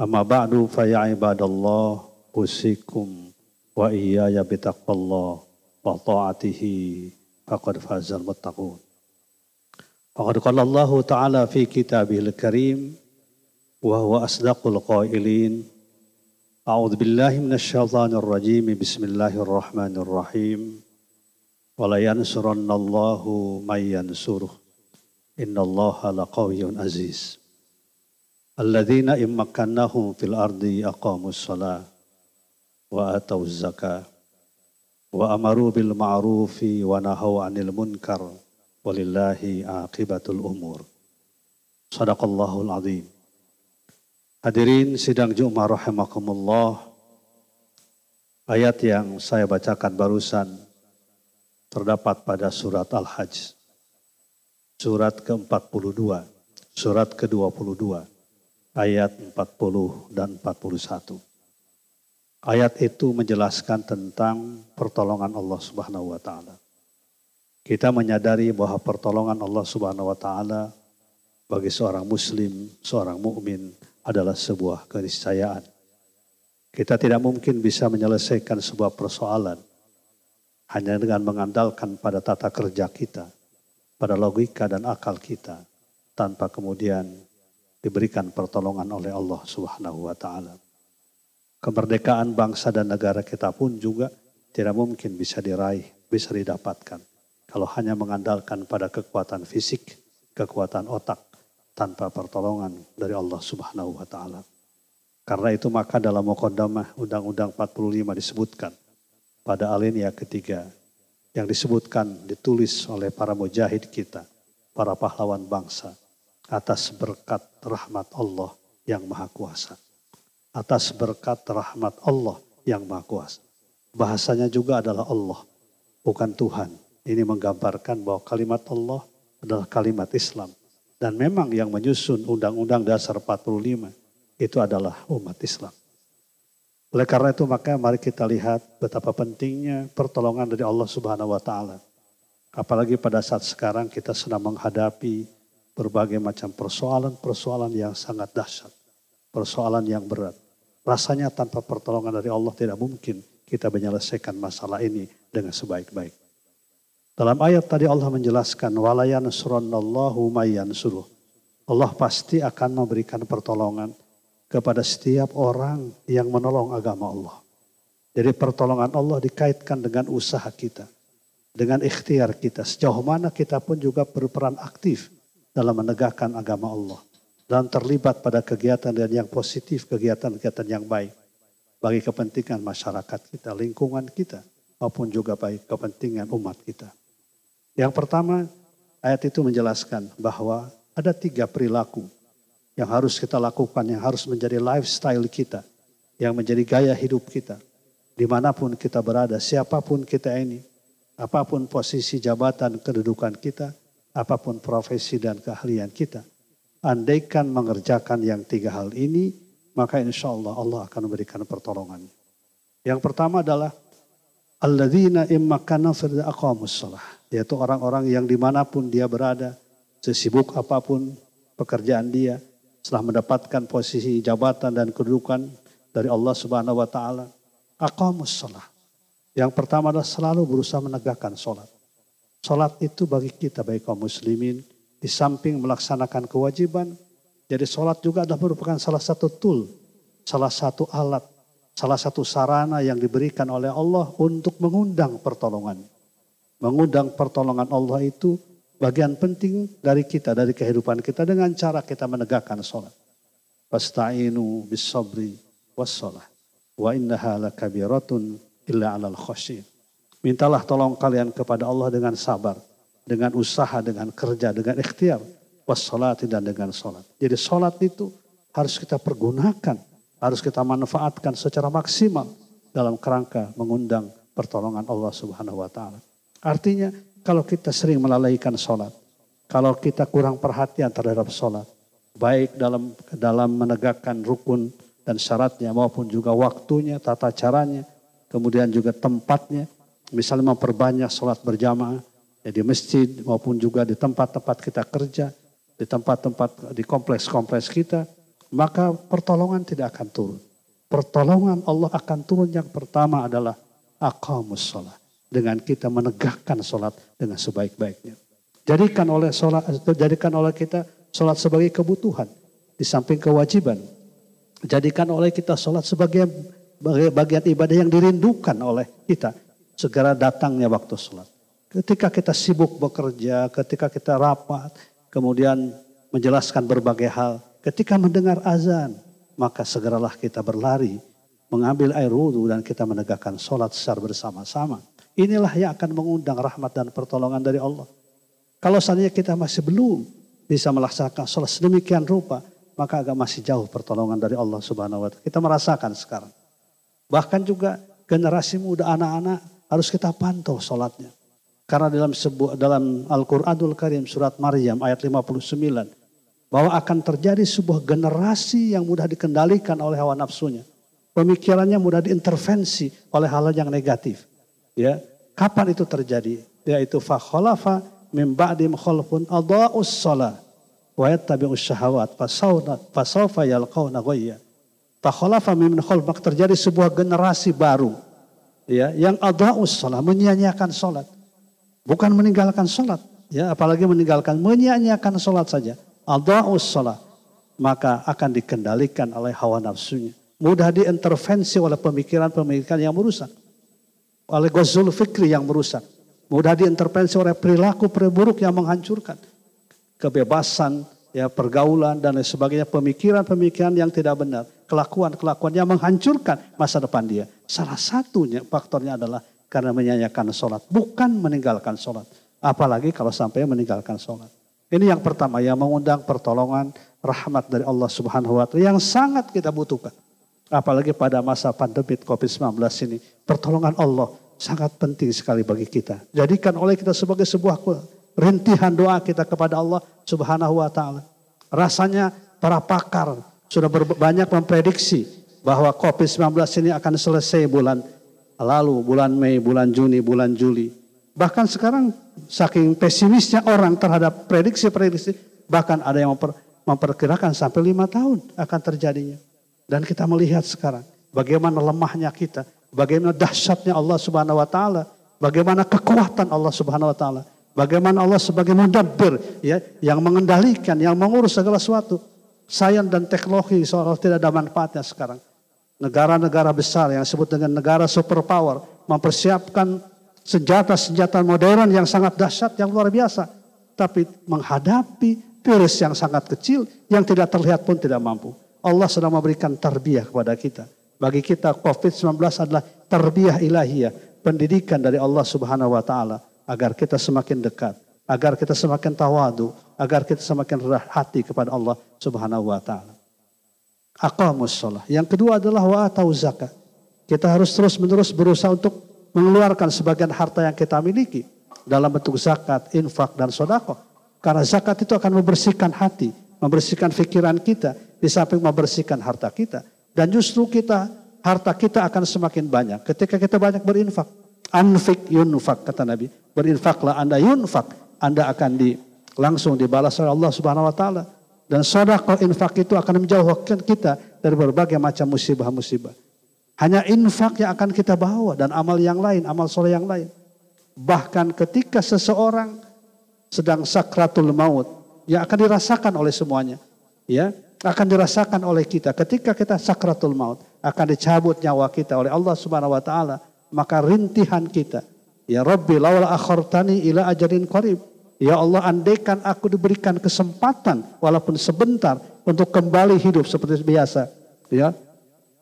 أما بعد فيا عباد الله usikum wa iyaya bitaqwallah wa ta'atihi faqad fazal muttaqun. Faqad qala Allah Ta'ala fi kitabihil karim wa huwa asdaqul qailin A'udzu billahi minasyaitonir rajim. Bismillahirrahmanirrahim. Wa la yansurannallahu may yansuruh. Innallaha laqawiyyun aziz. Alladzina immakannahum fil ardi aqamus salat wa atau zakah wa amaru bil ma'rufi wa nahau anil munkar walillahi akibatul umur sadaqallahul azim hadirin sidang Jumat rahimakumullah ayat yang saya bacakan barusan terdapat pada surat Al-Hajj surat ke-42 surat ke-22 ayat 40 dan 41 Ayat itu menjelaskan tentang pertolongan Allah Subhanahu wa taala. Kita menyadari bahwa pertolongan Allah Subhanahu wa taala bagi seorang muslim, seorang mukmin adalah sebuah keniscayaan. Kita tidak mungkin bisa menyelesaikan sebuah persoalan hanya dengan mengandalkan pada tata kerja kita, pada logika dan akal kita tanpa kemudian diberikan pertolongan oleh Allah Subhanahu wa taala kemerdekaan bangsa dan negara kita pun juga tidak mungkin bisa diraih, bisa didapatkan. Kalau hanya mengandalkan pada kekuatan fisik, kekuatan otak, tanpa pertolongan dari Allah subhanahu wa ta'ala. Karena itu maka dalam Muqaddamah Undang-Undang 45 disebutkan pada alinea ketiga yang disebutkan ditulis oleh para mujahid kita, para pahlawan bangsa atas berkat rahmat Allah yang maha kuasa atas berkat rahmat Allah yang Maha Kuasa. Bahasanya juga adalah Allah, bukan Tuhan. Ini menggambarkan bahwa kalimat Allah adalah kalimat Islam. Dan memang yang menyusun Undang-Undang Dasar 45 itu adalah umat Islam. Oleh karena itu maka mari kita lihat betapa pentingnya pertolongan dari Allah Subhanahu wa taala. Apalagi pada saat sekarang kita sedang menghadapi berbagai macam persoalan-persoalan yang sangat dahsyat. Persoalan yang berat. Rasanya tanpa pertolongan dari Allah tidak mungkin kita menyelesaikan masalah ini dengan sebaik-baik. Dalam ayat tadi Allah menjelaskan walayan. Allah pasti akan memberikan pertolongan kepada setiap orang yang menolong agama Allah. Jadi pertolongan Allah dikaitkan dengan usaha kita. Dengan ikhtiar kita. Sejauh mana kita pun juga berperan aktif dalam menegakkan agama Allah. Dan terlibat pada kegiatan dan yang positif, kegiatan-kegiatan yang baik. Bagi kepentingan masyarakat kita, lingkungan kita. Maupun juga bagi kepentingan umat kita. Yang pertama, ayat itu menjelaskan bahwa ada tiga perilaku yang harus kita lakukan, yang harus menjadi lifestyle kita, yang menjadi gaya hidup kita. Di mana pun kita berada, siapa pun kita ini, apa pun posisi jabatan kedudukan kita, apa pun profesi dan keahlian kita. Andaikan mengerjakan yang tiga hal ini, maka insya Allah Allah akan memberikan pertolongan. Yang pertama adalah Alladzina immakana aqamus salah. Yaitu orang-orang yang di mana pun dia berada, sesibuk apa pun pekerjaan dia, setelah mendapatkan posisi jabatan dan kedudukan dari Allah Subhanahu wa taala, aqamus shalah. Yang pertama adalah selalu berusaha menegakkan sholat. Sholat itu bagi kita, bagi kaum muslimin, di samping melaksanakan kewajiban, jadi sholat juga adalah merupakan salah satu tool, salah satu alat, salah satu sarana yang diberikan oleh Allah untuk mengundang pertolongan. Mengundang pertolongan Allah itu bagian penting dari kita, dari kehidupan kita dengan cara kita menegakkan sholat. Wasta'inu bis sabri was sholat. Wa innaha lakabiratun illa alal khasyin. Mintalah tolong kalian kepada Allah dengan sabar, dengan usaha, dengan kerja, dengan ikhtiar. Wassalati dan dengan sholat. Jadi sholat itu harus kita pergunakan, harus kita manfaatkan secara maksimal dalam kerangka mengundang pertolongan Allah Subhanahu wa taala. Artinya kalau kita sering melalaikan sholat, kalau kita kurang perhatian terhadap sholat, baik dalam dalam menegakkan rukun dan syaratnya maupun juga waktunya, tata caranya, kemudian juga tempatnya, misalnya memperbanyak sholat berjamaah ya di masjid maupun juga di tempat-tempat kita kerja, di tempat-tempat di kompleks-kompleks kita, maka pertolongan tidak akan turun. Pertolongan Allah akan turun yang pertama adalah aqamus sholat dengan kita menegakkan sholat dengan sebaik-baiknya. Jadikan oleh sholat, jadikan oleh kita sholat sebagai kebutuhan di samping kewajiban. Jadikan oleh kita sholat sebagai bagian ibadah yang dirindukan oleh kita. Segera datangnya waktu sholat. Ketika kita sibuk bekerja, ketika kita rapat, kemudian menjelaskan berbagai hal. Ketika mendengar azan, maka segeralah kita berlari, mengambil air wudhu dan kita menegakkan sholat secara bersama-sama. Inilah yang akan mengundang rahmat dan pertolongan dari Allah. Kalau seandainya kita masih belum bisa melaksanakan sholat sedemikian rupa, maka agak masih jauh pertolongan dari Allah Subhanahu wa taala. Kita merasakan sekarang. Bahkan juga generasi muda anak-anak harus kita pantau sholatnya. Karena dalam sebuah dalam Al-Qur'anul Karim surat Maryam ayat 59 bahwa akan terjadi sebuah generasi yang mudah dikendalikan oleh hawa nafsunya. Pemikirannya mudah diintervensi oleh hal yang negatif. Ya, kapan itu terjadi? Yaitu fakhalafa min ba'dim khalfun adha'us shalah wa yattabi'us syahawat fasawfa yalqawna ghayya. Fakhalafa min khalf terjadi sebuah generasi baru ya yang adha'us shalah menyia-nyiakan salat. Bukan meninggalkan salat, ya apalagi meninggalkan menyia-nyiakan salat saja. Adha'us shalah maka akan dikendalikan oleh hawa nafsunya. Mudah diintervensi oleh pemikiran-pemikiran yang merusak oleh gozul fikri yang merusak. Mudah diintervensi oleh perilaku periburuk yang menghancurkan. Kebebasan, ya pergaulan dan lain sebagainya. Pemikiran-pemikiran yang tidak benar. Kelakuan-kelakuan yang menghancurkan masa depan dia. Salah satunya faktornya adalah karena menyanyikan sholat. Bukan meninggalkan sholat. Apalagi kalau sampai meninggalkan sholat. Ini yang pertama yang mengundang pertolongan rahmat dari Allah Subhanahu wa taala yang sangat kita butuhkan. Apalagi pada masa pandemi Covid-19 ini, pertolongan Allah sangat penting sekali bagi kita. Jadikan oleh kita sebagai sebuah rintihan doa kita kepada Allah Subhanahu wa taala. Rasanya para pakar sudah banyak memprediksi bahwa Covid-19 ini akan selesai bulan lalu, bulan Mei, bulan Juni, bulan Juli. Bahkan sekarang saking pesimisnya orang terhadap prediksi-prediksi, bahkan ada yang memper, memperkirakan sampai lima tahun akan terjadinya. Dan kita melihat sekarang bagaimana lemahnya kita, bagaimana dahsyatnya Allah Subhanahu wa taala, bagaimana kekuatan Allah Subhanahu wa taala, bagaimana Allah sebagai mudabbir ya yang mengendalikan, yang mengurus segala sesuatu. Sains dan teknologi seolah tidak ada manfaatnya sekarang. Negara-negara besar yang disebut dengan negara superpower mempersiapkan senjata-senjata modern yang sangat dahsyat, yang luar biasa. Tapi menghadapi virus yang sangat kecil, yang tidak terlihat pun tidak mampu. Allah sedang memberikan tarbiyah kepada kita. Bagi kita COVID-19 adalah tarbiyah ilahiyah, pendidikan dari Allah Subhanahu wa taala agar kita semakin dekat, agar kita semakin tawadu, agar kita semakin rendah hati kepada Allah Subhanahu wa taala. Aqamus shalah. Yang kedua adalah wa atau zakat. Kita harus terus-menerus berusaha untuk mengeluarkan sebagian harta yang kita miliki dalam bentuk zakat, infak, dan sodako. Karena zakat itu akan membersihkan hati, membersihkan pikiran kita, di samping membersihkan harta kita. Dan justru kita, harta kita akan semakin banyak ketika kita banyak berinfak. Anfik yunfak kata Nabi. Berinfaklah Anda yunfak. Anda akan di, langsung dibalas oleh Allah Subhanahu wa taala. Dan sodako infak itu akan menjauhkan kita dari berbagai macam musibah-musibah. Hanya infak yang akan kita bawa dan amal yang lain, amal soleh yang lain. Bahkan ketika seseorang sedang sakratul maut, yang akan dirasakan oleh semuanya. Ya, akan dirasakan oleh kita ketika kita sakratul maut, akan dicabut nyawa kita oleh Allah Subhanahu wa taala, maka rintihan kita, ya Rabbi laula akhartani ila ajarin qarib. Ya Allah andaikan aku diberikan kesempatan walaupun sebentar untuk kembali hidup seperti biasa. Ya,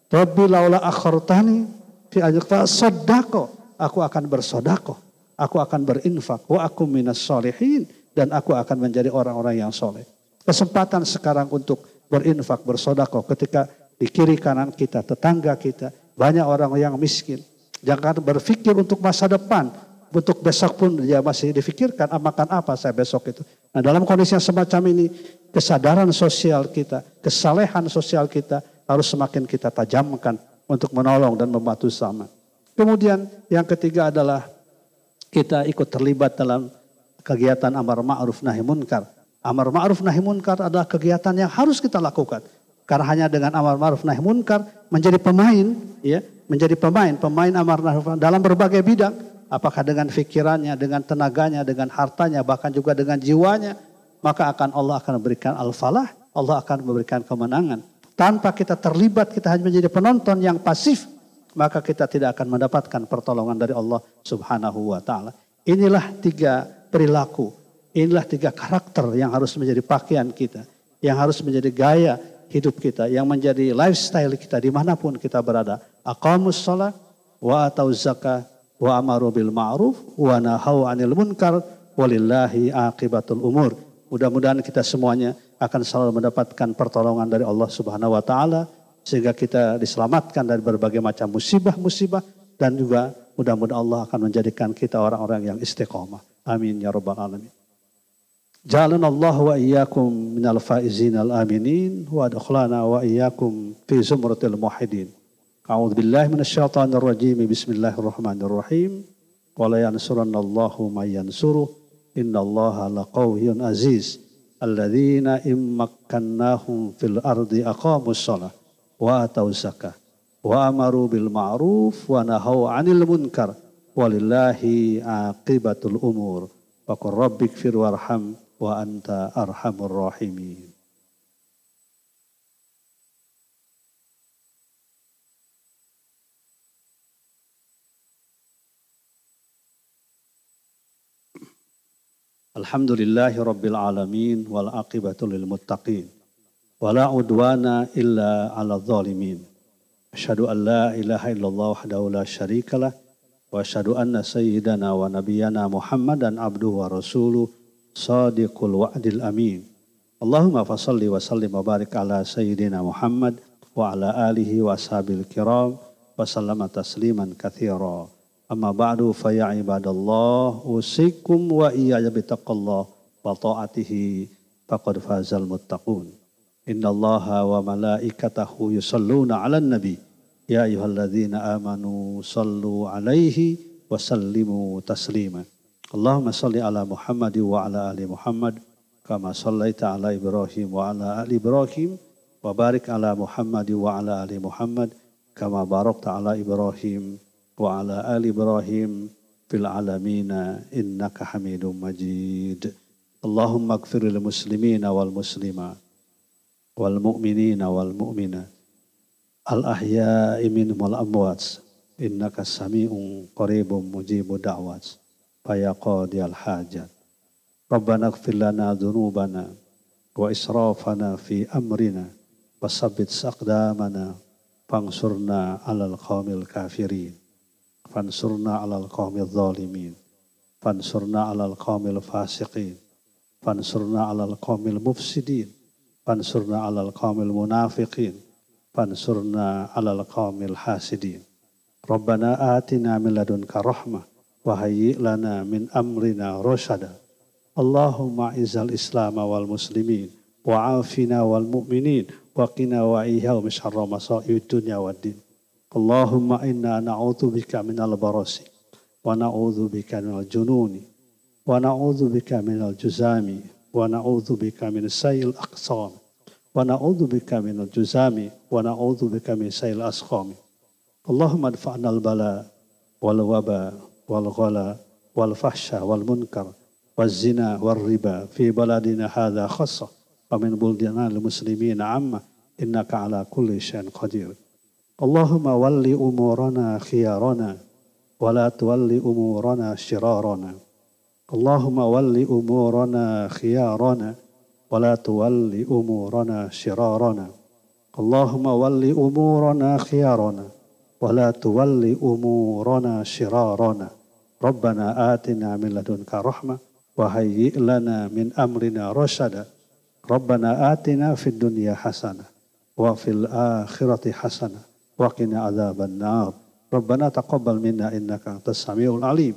Rabbi laula akhartani fi sadaqo. Aku akan bersodako. Aku akan berinfak. Wa aku minas solihin. Dan aku akan menjadi orang-orang yang soleh. Kesempatan sekarang untuk berinfak, bersodako. Ketika di kiri kanan kita, tetangga kita. Banyak orang yang miskin. Jangan berpikir untuk masa depan. Untuk besok pun dia masih difikirkan ah, makan apa saya besok itu. Nah dalam kondisi yang semacam ini kesadaran sosial kita, kesalehan sosial kita harus semakin kita tajamkan untuk menolong dan membantu sama. Kemudian yang ketiga adalah kita ikut terlibat dalam kegiatan amar ma'ruf nahi munkar. Amar ma'ruf nahi munkar adalah kegiatan yang harus kita lakukan. Karena hanya dengan amar ma'ruf nahi munkar menjadi pemain, ya, menjadi pemain, pemain amar ma'ruf dalam berbagai bidang, apakah dengan pikirannya, dengan tenaganya, dengan hartanya, bahkan juga dengan jiwanya, maka akan Allah akan memberikan al-falah, Allah akan memberikan kemenangan. Tanpa kita terlibat, kita hanya menjadi penonton yang pasif, maka kita tidak akan mendapatkan pertolongan dari Allah Subhanahu wa taala. Inilah tiga perilaku, inilah tiga karakter yang harus menjadi pakaian kita, yang harus menjadi gaya hidup kita, yang menjadi lifestyle kita di mana pun kita berada. Aqamus salat, wa atau zakah, wa amaru bil ma'ruf, wa nahau anil munkar, walillahi akibatul umur. Mudah-mudahan kita semuanya akan selalu mendapatkan pertolongan dari Allah Subhanahu wa taala sehingga kita diselamatkan dari berbagai macam musibah-musibah dan juga mudah-mudahan Allah akan menjadikan kita orang-orang yang istiqomah. Amin ya rabbal alamin. Jalan Allah wa iyyakum minal faizin al aminin wa adkhlana wa iyyakum fi zumratil muhidin. A'udzu billahi minasyaitonir rajim. Bismillahirrahmanirrahim. Wa la yansurannallahu may yansuruh. Innallaha laqawiyyun aziz. alladzina immakkannahum fil ardi aqamus shalah wa atau zakah wa amaru bil ma'ruf wa nahau 'anil munkar walillahi aqibatul umur wa qur rabbik fir warham wa anta arhamur rahimin Alhamdulillahi Rabbil Alamin wal aqibatu lil muttaqin. Wala udwana illa ala zalimin. Asyhadu an la ilaha illallah wahdahu la syarikalah. Wa asyhadu anna sayyidana wa nabiyana Muhammadan abduhu wa rasuluh sadiqul wa'dil amin. Allahumma fasalli wa sallim wa barik ala sayyidina Muhammad wa ala alihi wa ashabil kiram wa sallama tasliman kathira. Amma ba'du fa ya ibadallah usikum wa iyaya bitaqallah wa ta'atihi faqad fazal muttaqun. Innallaha wa malaikatahu yusalluna 'alan nabi ya ayyuhalladzina amanu sallu 'alaihi wa sallimu taslima. اللهم صل على محمد وعلى آل محمد كما صليت على إبراهيم وعلى آل إبراهيم وبارك على محمد al-ahya'i minhumul amwat. Innaka sami'un qaribun mujibu da'wat. Faya qadiyal hajat. Rabbana ighfir lana dhunubana wa israfana fi amrina wasabbit saqdamana fansurna alal qawmil kafirin. Fansurna alal qawmil zalimin. Fansurna alal qawmil fasiqin. Fansurna alal qawmil mufsidin. Fansurna alal qawmil munafiqin fansurna alal qawmil hasidin. Rabbana atina min ladunka rahmah wa lana min amrina rasyada. Allahumma izal islam wal muslimin wa afina wal mu'minin wa qina wa iyaw syarra masaa'id dunya. Allahumma inna na'udhu bika minal barasi wa na'udhu bika minal jununi wa na'udhu bika minal juzami wa na'udhu bika min sayyil aqsam wa na'udzu bika minal juzami wa na'udzu bika min sayil asqami. Allahumma adfa'na al-bala wal waba wal ghala wal fahsya wal munkar wal zina wal riba fi baladina hadha khassa. Wa min buldina al muslimina amma innaka ala kulli syai'in qadir. Allahumma walli umurana khiyarana wa la tuwalli umurana shirarana. Allahumma walli umurana khiyarana ولا تول أمورنا شرارنا اللهم ول أمورنا خيارنا ولا تول أمورنا شرارنا ربنا آتنا من لدنك رحمة وهيئ لنا من أمرنا رشدا ربنا آتنا في الدنيا حسنة وفي الآخرة حسنة وقنا عذاب النار ربنا تقبل منا إنك أنت السميع العليم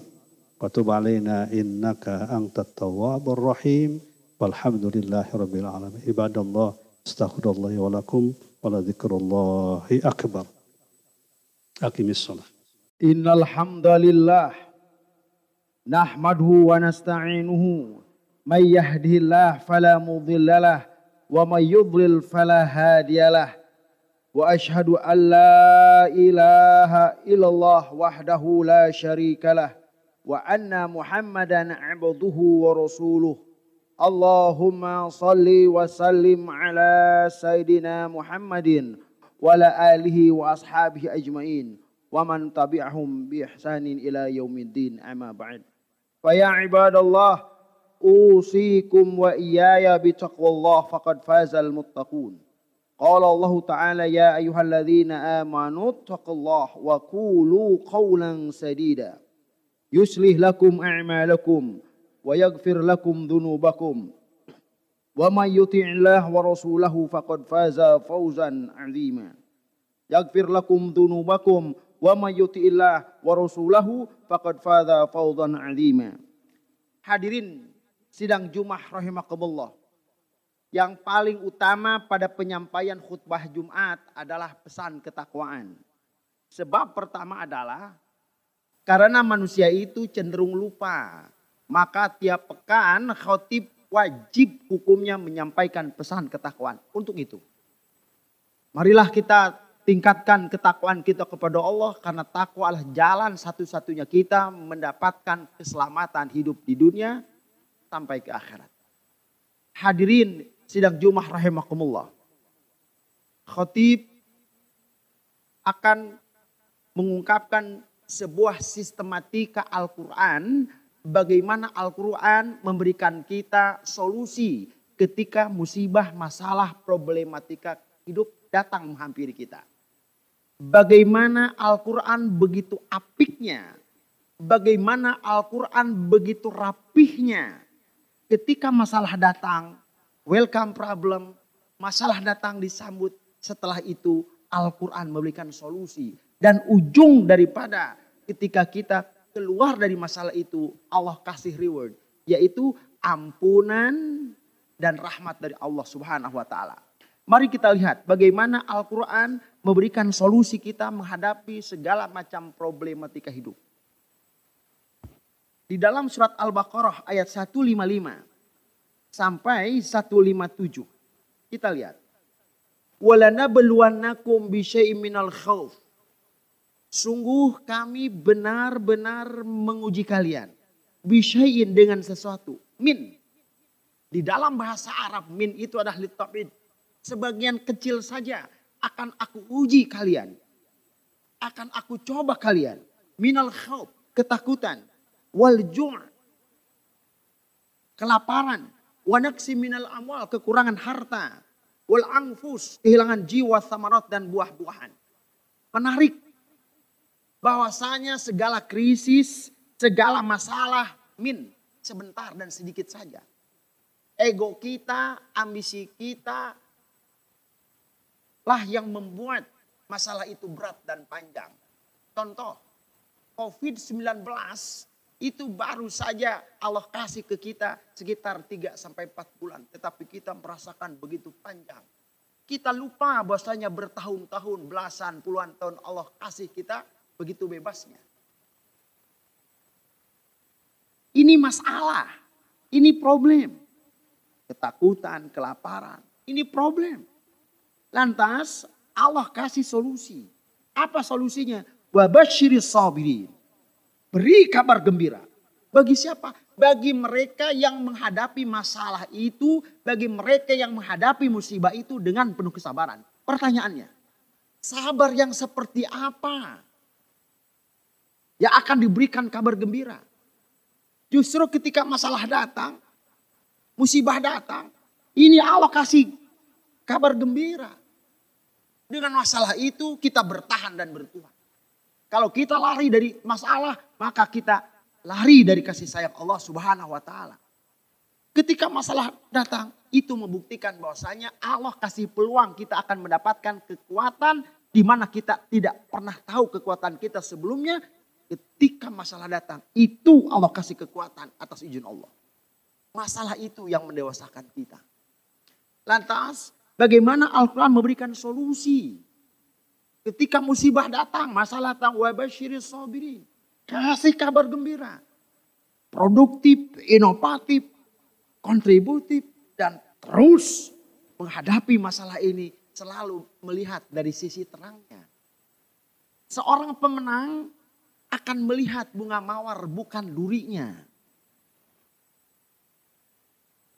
وتب علينا إنك أنت التواب الرحيم Walhamdulillahi alamin. Ibadallah, Astaghfirullahi wa lakum wa akbar. Aqimis shalah. Innal hamdalillah nahmaduhu wa nasta'inuhu may yahdihillah fala mudhillalah wa may yudlil fala hadiyalah. Wa ashhadu an la ilaha illallah wahdahu la syarikalah wa anna Muhammadan 'abduhu wa rasuluh اللهم صل وسلم على سيدنا محمد وعلى آله وأصحابه أجمعين ومن تبعهم بإحسان إلى يوم الدين أما بعد. فيا عباد الله أوصيكم وإياي بتقوى الله فقد فاز المتقون. قال الله تعالى يا أيها الذين آمنوا اتقوا الله وقولوا قولا سديدا يصلح لكم أعمالكم ويغفر لكم ذنوبكم ومن يطع الله ورسوله فقد فاز فوزا عظيما يغفر لكم ذنوبكم ومن يطع الله ورسوله فقد فاز فوزا عظيما Hadirin sidang Jumat rahimakumullah. Yang paling utama pada penyampaian khutbah Jumat adalah pesan ketakwaan. Sebab pertama adalah karena manusia itu cenderung lupa. Maka tiap pekan khotib wajib hukumnya menyampaikan pesan ketakwaan. Untuk itu. Marilah kita tingkatkan ketakwaan kita kepada Allah karena takwa adalah jalan satu-satunya kita mendapatkan keselamatan hidup di dunia sampai ke akhirat. Hadirin sidang Jumat rahimakumullah. Khotib akan mengungkapkan sebuah sistematika Al-Quran bagaimana Al-Quran memberikan kita solusi ketika musibah, masalah, problematika hidup datang menghampiri kita. Bagaimana Al-Quran begitu apiknya, bagaimana Al-Quran begitu rapihnya, ketika masalah datang, welcome problem, masalah datang disambut. Setelah itu Al-Quran memberikan solusi. Dan ujung daripada ketika kita keluar dari masalah itu, Allah kasih reward. Yaitu ampunan dan rahmat dari Allah subhanahu wa ta'ala. Mari kita lihat bagaimana Al-Quran memberikan solusi kita menghadapi segala macam problematika hidup. di dalam surat Al-Baqarah ayat 155 sampai 157. Kita lihat. Walana beluanakum bisyai'im minal khawf. Sungguh kami benar-benar menguji kalian. Bisyai'in dengan sesuatu. Min. Di dalam bahasa Arab min itu adalah litobid. Sebagian kecil saja akan aku uji kalian. Akan aku coba kalian. Minal khawf. Ketakutan. Wal ju' Kelaparan Wanaksi minal amwal, kekurangan harta. Wal angfus, kehilangan jiwa, samarat dan buah-buahan. Menarik. Bahwasanya segala krisis, segala masalah, min, sebentar dan sedikit saja. Ego kita, ambisi kita, lah yang membuat masalah itu berat dan panjang. Contoh, COVID-19 itu baru saja Allah kasih ke kita sekitar 3 sampai 4 bulan. Tetapi kita merasakan begitu panjang. Kita lupa bahwasanya bertahun-tahun, belasan, puluhan tahun Allah kasih kita begitu bebasnya. Ini masalah. Ini problem. Ketakutan, kelaparan. Ini problem. Lantas Allah kasih solusi. Apa solusinya? Wabashiris sabirin Beri kabar gembira. Bagi siapa? Bagi mereka yang menghadapi masalah itu, bagi mereka yang menghadapi musibah itu dengan penuh kesabaran. Pertanyaannya, sabar yang seperti apa yang akan diberikan kabar gembira? Justru ketika masalah datang, musibah datang, ini Allah kasih kabar gembira. Dengan masalah itu kita bertahan dan bertuhan. Kalau kita lari dari masalah, maka kita lari dari kasih sayang Allah Subhanahu wa taala. Ketika masalah datang, itu membuktikan bahwasanya Allah kasih peluang kita akan mendapatkan kekuatan di mana kita tidak pernah tahu kekuatan kita sebelumnya. Ketika masalah datang, itu Allah kasih kekuatan atas izin Allah. Masalah itu yang mendewasakan kita. Lantas, bagaimana Al-Quran memberikan solusi Ketika musibah datang, masalah datang, wabashiris sabirin. Kasih kabar gembira. Produktif, inovatif, kontributif, dan terus menghadapi masalah ini selalu melihat dari sisi terangnya. Seorang pemenang akan melihat bunga mawar bukan durinya.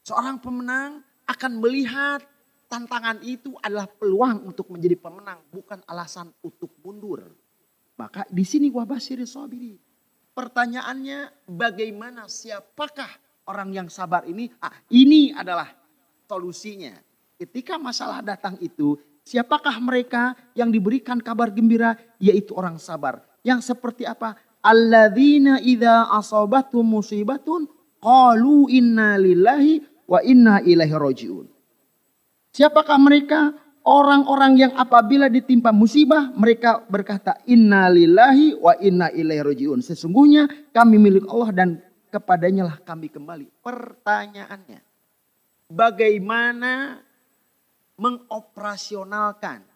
Seorang pemenang akan melihat tantangan itu adalah peluang untuk menjadi pemenang, bukan alasan untuk mundur. Maka di sini wabasiri sabiri. Pertanyaannya bagaimana siapakah orang yang sabar ini? Ah, ini adalah solusinya. Ketika masalah datang itu, siapakah mereka yang diberikan kabar gembira? Yaitu orang sabar. Yang seperti apa? Alladzina idza asabatum musibatun qalu inna lillahi wa inna ilaihi rajiun. Siapakah mereka? Orang-orang yang apabila ditimpa musibah mereka berkata inna lillahi wa inna ilaihi rajiun. Sesungguhnya kami milik Allah dan kepadanya lah kami kembali. Pertanyaannya, bagaimana mengoperasionalkan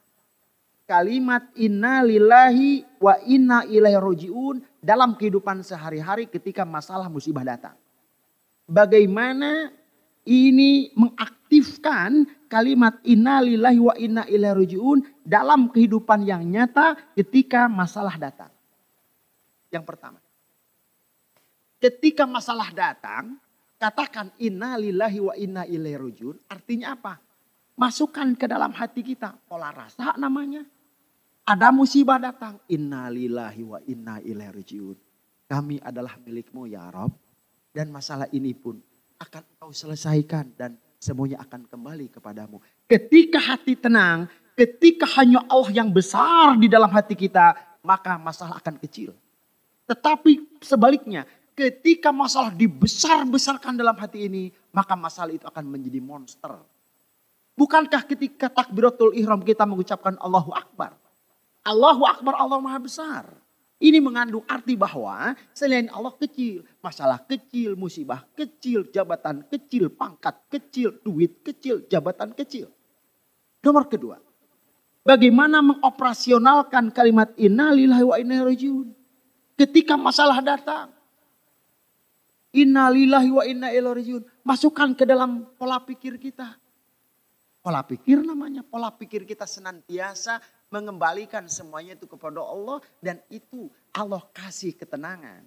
kalimat inna lillahi wa inna ilaihi rajiun dalam kehidupan sehari-hari ketika masalah musibah datang. Bagaimana ini mengaktifkan kalimat inna lillahi wa inna ilaihi rajiun dalam kehidupan yang nyata ketika masalah datang. Yang pertama. Ketika masalah datang, katakan inna lillahi wa inna ilaihi rajiun. Artinya apa? Masukkan ke dalam hati kita pola rasa namanya. Ada musibah datang, inna lillahi wa inna ilaihi rajiun. Kami adalah milikmu ya Rob. Dan masalah ini pun akan kau selesaikan dan semuanya akan kembali kepadamu. Ketika hati tenang, ketika hanya Allah yang besar di dalam hati kita, maka masalah akan kecil. Tetapi sebaliknya, ketika masalah dibesar-besarkan dalam hati ini, maka masalah itu akan menjadi monster. Bukankah ketika takbiratul ihram kita mengucapkan Allahu Akbar? Allahu Akbar, Allah Maha Besar. Ini mengandung arti bahwa selain Allah kecil, masalah kecil, musibah kecil, jabatan kecil, pangkat kecil, duit kecil, jabatan kecil. Nomor kedua, bagaimana mengoperasionalkan kalimat innalillahi wa inna rajiun ketika masalah datang. Innalillahi wa inna ilaihi rajiun. Masukkan ke dalam pola pikir kita. Pola pikir namanya, pola pikir kita senantiasa mengembalikan semuanya itu kepada Allah dan itu Allah kasih ketenangan.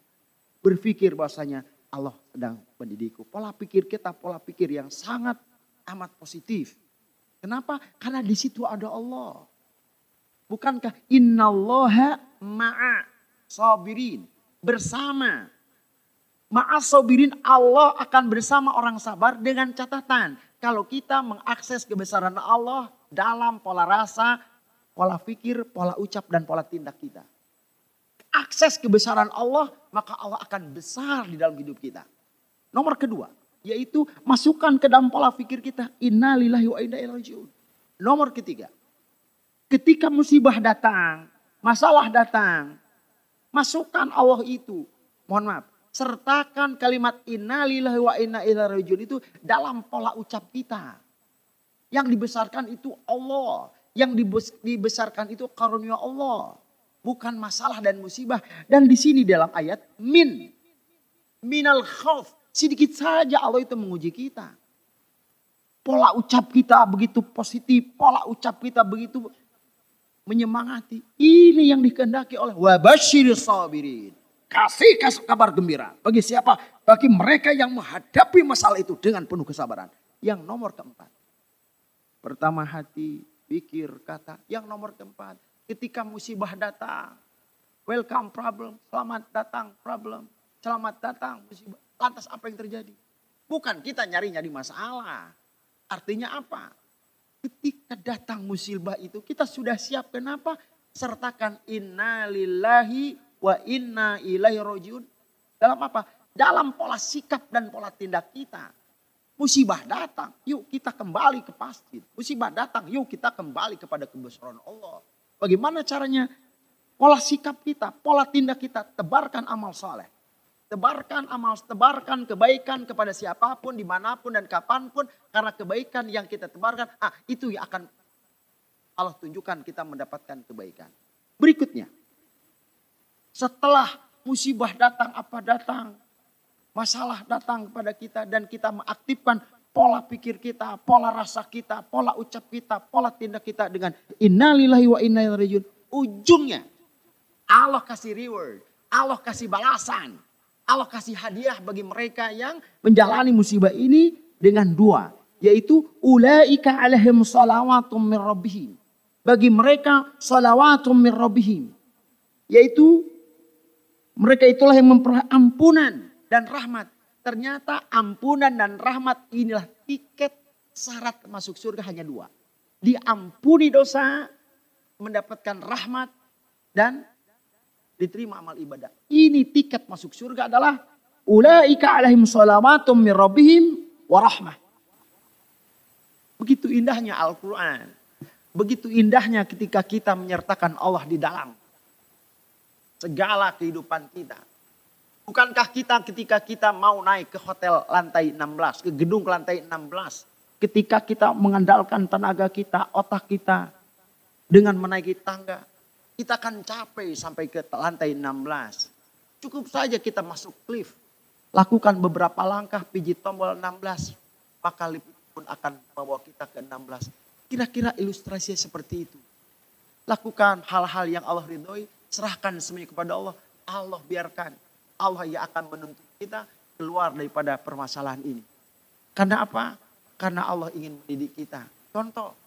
Berpikir bahwasanya Allah sedang mendidikku. Pola pikir kita pola pikir yang sangat amat positif. Kenapa? Karena di situ ada Allah. Bukankah innallaha ma'a sabirin. Bersama. Ma'a sabirin Allah akan bersama orang sabar dengan catatan. Kalau kita mengakses kebesaran Allah dalam pola rasa, pola pikir, pola ucap dan pola tindak kita. Akses kebesaran Allah, maka Allah akan besar di dalam hidup kita. Nomor kedua, yaitu masukkan ke dalam pola pikir kita. Innalillahi wa inna ilaihi Nomor ketiga, Ketika musibah datang, masalah datang, masukkan Allah itu. Mohon maaf, sertakan kalimat innalillahi wa inna ilaihi itu dalam pola ucap kita. Yang dibesarkan itu Allah, yang dibesarkan itu karunia Allah, bukan masalah dan musibah. Dan di sini dalam ayat min minal khauf, sedikit saja Allah itu menguji kita. Pola ucap kita begitu positif, pola ucap kita begitu menyemangati. Ini yang dikehendaki oleh wabashir sabirin. Kasih kasih kabar gembira. Bagi siapa? Bagi mereka yang menghadapi masalah itu dengan penuh kesabaran. Yang nomor keempat. Pertama hati, pikir, kata. Yang nomor keempat. Ketika musibah datang. Welcome problem. Selamat datang problem. Selamat datang musibah. Lantas apa yang terjadi? Bukan kita nyari-nyari masalah. Artinya apa? Ketika datang musibah itu kita sudah siap. Kenapa? Sertakan inna lillahi wa inna ilaihi rojiun. Dalam apa? Dalam pola sikap dan pola tindak kita. Musibah datang, yuk kita kembali ke masjid. Musibah datang, yuk kita kembali kepada kebesaran Allah. Bagaimana caranya? Pola sikap kita, pola tindak kita, tebarkan amal soleh. Tebarkan amal, tebarkan kebaikan kepada siapa pun, di mana pun dan kapan pun. Karena kebaikan yang kita tebarkan, ah itu yang akan Allah tunjukkan kita mendapatkan kebaikan. Berikutnya, setelah musibah datang apa datang, masalah datang kepada kita dan kita mengaktifkan pola pikir kita, pola rasa kita, pola ucap kita, pola tindak kita dengan innalillahi wa inna ilaihi Ujungnya Allah kasih reward, Allah kasih balasan. Allah kasih hadiah bagi mereka yang menjalani musibah ini dengan dua. Yaitu ulaika alaihim salawatum min rabbihim. Bagi mereka salawatum min rabbihim. Yaitu mereka itulah yang memperoleh ampunan dan rahmat. Ternyata ampunan dan rahmat inilah tiket syarat masuk surga hanya dua. Diampuni dosa, mendapatkan rahmat dan diterima amal ibadah. Ini tiket masuk surga adalah ulaika alaihim salamatum min rabbihim wa rahmah. Begitu indahnya Al-Quran. Begitu indahnya ketika kita menyertakan Allah di dalam segala kehidupan kita. Bukankah kita ketika kita mau naik ke hotel lantai 16, ke gedung lantai 16, ketika kita mengandalkan tenaga kita, otak kita dengan menaiki tangga, kita akan capek sampai ke lantai 16. Cukup saja kita masuk lift. Lakukan beberapa langkah pijit tombol 16. Maka lift pun akan membawa kita ke 16. Kira-kira ilustrasinya seperti itu. Lakukan hal-hal yang Allah ridhoi. Serahkan semuanya kepada Allah. Allah biarkan. Allah yang akan menuntut kita keluar daripada permasalahan ini. Karena apa? Karena Allah ingin mendidik kita. Contoh,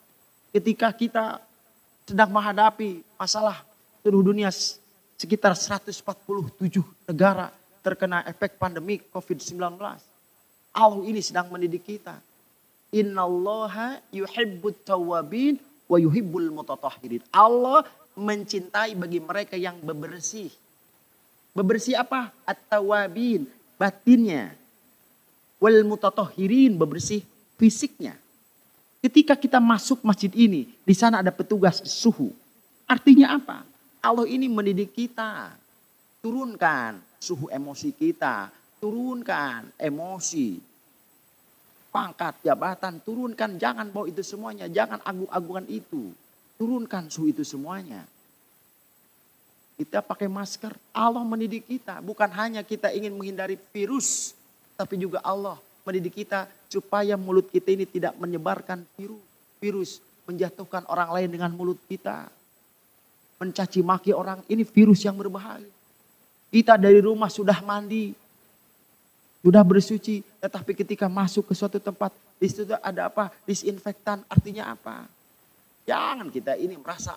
ketika kita sedang menghadapi masalah seluruh dunia sekitar 147 negara terkena efek pandemi COVID-19. Allah ini sedang mendidik kita. Innallaha yuhibbut tawabin wa yuhibbul mutatahirin. Allah mencintai bagi mereka yang bebersih. Bebersih apa? At-tawabin, batinnya. Wal mutatahirin, bebersih fisiknya. Ketika kita masuk masjid ini, di sana ada petugas suhu. Artinya apa? Allah ini mendidik kita. Turunkan suhu emosi kita. Turunkan emosi. Pangkat, jabatan, turunkan. Jangan bawa itu semuanya. Jangan agung-agungan itu. Turunkan suhu itu semuanya. Kita pakai masker. Allah mendidik kita. Bukan hanya kita ingin menghindari virus Tapi juga Allah mendidik kita supaya mulut kita ini tidak menyebarkan virus. Virus menjatuhkan orang lain dengan mulut kita. Mencaci maki orang ini virus yang berbahaya. Kita dari rumah sudah mandi. Sudah bersuci. Tetapi ketika masuk ke suatu tempat. Di situ ada apa? Disinfektan artinya apa? Jangan kita ini merasa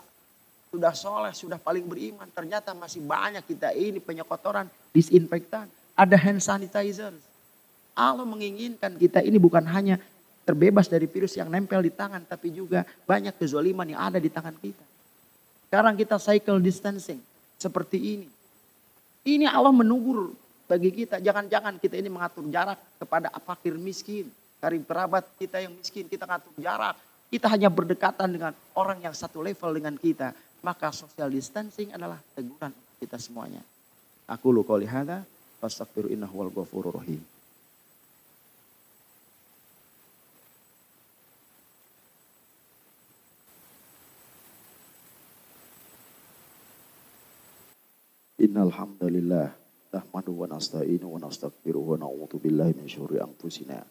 sudah soleh, sudah paling beriman. Ternyata masih banyak kita ini penyekotoran, disinfektan. Ada hand sanitizer. Allah menginginkan kita ini bukan hanya terbebas dari virus yang nempel di tangan, tapi juga banyak kezoliman yang ada di tangan kita. Sekarang kita cycle distancing seperti ini. Ini Allah menugur bagi kita. Jangan-jangan kita ini mengatur jarak kepada fakir miskin. Karib kerabat kita yang miskin, kita ngatur jarak. Kita hanya berdekatan dengan orang yang satu level dengan kita. Maka social distancing adalah teguran kita semuanya. Aku lu qouli hadza fastaghfiru innahu wal ghafurur rahim. Innal hamdalillah nahmadu wa nasta'inu wa nastaghfiruh wa na'udzu billahi min syururi anfusina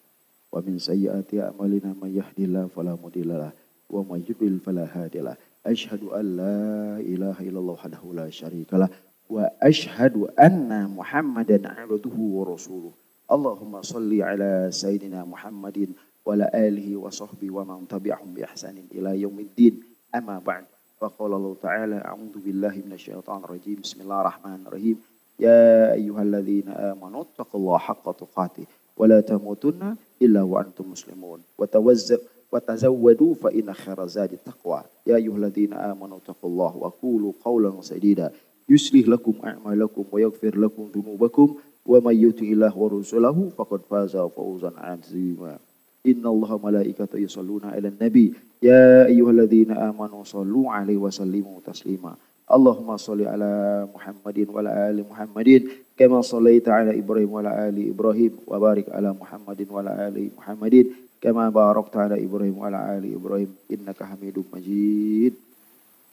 wa min sayyiati a'malina may yahdihillahu fala mudhillalah wa may yudlil fala hadiyalah. أشهد أن لا إله إلا الله وحده لا شريك له وأشهد أن محمدا عبده ورسوله. اللهم صل على سيدنا محمد وعلى آله وصحبه ومن تبعهم بإحسان إلى يوم الدين. أما بعد فقال الله تعالى أعوذ بالله من الشيطان الرجيم. بسم الله الرحمن الرحيم. يا أيها الذين آمنوا اتقوا الله حق تقاته ولا تموتن إلا وأنتم مسلمون. وتوزق watazawwadu fa inna khaira zadi taqwa ya ayyuhalladzina amanu taqullaha wa qulu qawlan sadida yuslih lakum a'malakum wa yaghfir lakum dhunubakum wa may yuti'illah wa rasulahu faqad faza fawzan 'azima innallaha malaikatahu yusalluna 'alan nabi ya ayyuhalladzina amanu sallu 'alaihi wa sallimu taslima Allahumma salli ala Muhammadin wa ala ali Muhammadin كما صليت على إبراهيم وعلى آل إبراهيم وبارك على محمد وعلى آل محمد كما باركت على إبراهيم وعلى آل إبراهيم إنك حميد مجيد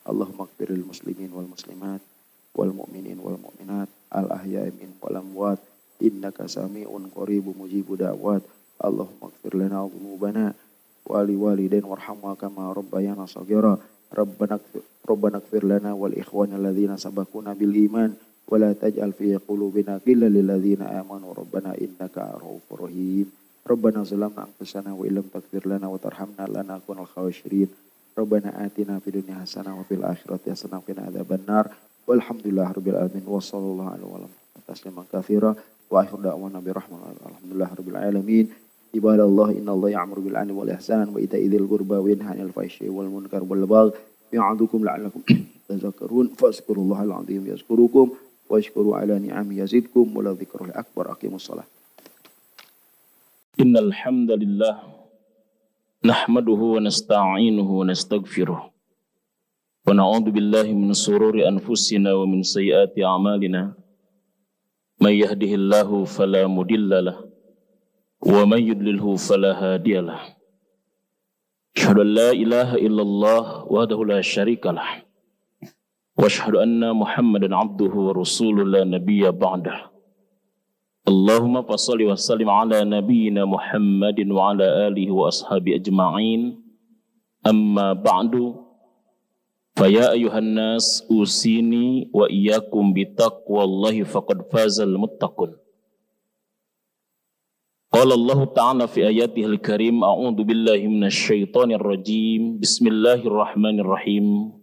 اللهم اغفر للمسلمين والمسلمات والمؤمنين والمؤمنات الأحياء منهم والأموات إنك سميع قريب مجيب دعوات اللهم اغفر لنا ذنوبنا ولوالدين وارحمنا كما ربيانا صغيرا ربنا ربنا اغفر لنا والإخوان الذين سبقونا بالإيمان ولا تجعل في قلوبنا غلا للذين آمنوا ربنا إنك رؤوف رحيم ربنا ظلمنا أنفسنا وإن لم تغفر لنا وترحمنا لنكون الخاسرين ربنا آتنا في الدنيا حسنة وفي الآخرة حسنة وقنا عذاب النار والحمد لله رب العالمين وصلى الله عليه وسلم تسليما كثيرا وآخر دعوانا برحمة الحمد لله رب العالمين عباد الله إن الله يعمر بالعدل والإحسان وإيتاء ذي القربى وينهى عن الفحشاء والمنكر والبغي يعظكم لعلكم تذكرون فاذكروا الله العظيم يذكركم واشكروا على نعمه يزدكم ولذكر الأكبر. أقيموا الصلاة. إن الحمد لله نحمده ونستعينه ونستغفره ونعوذ بالله من شرور أنفسنا ومن سيئات أعمالنا. من يهده الله فلا مضل له ومن يضلله فلا هادي له. أشهد أن لا إله إلا الله وحده لا شريك له. وأشهد أن محمدا عبده ورسوله لا نبي بعده. اللهم فصل وسلم على نبينا محمد وعلى آله وأصحابه أجمعين. أما بعد فيا أيها الناس أوصيني وإياكم بتقوى الله فقد فاز المتقون. قال الله تعالى في آياته الكريم أعوذ بالله من الشيطان الرجيم. بسم الله الرحمن الرحيم.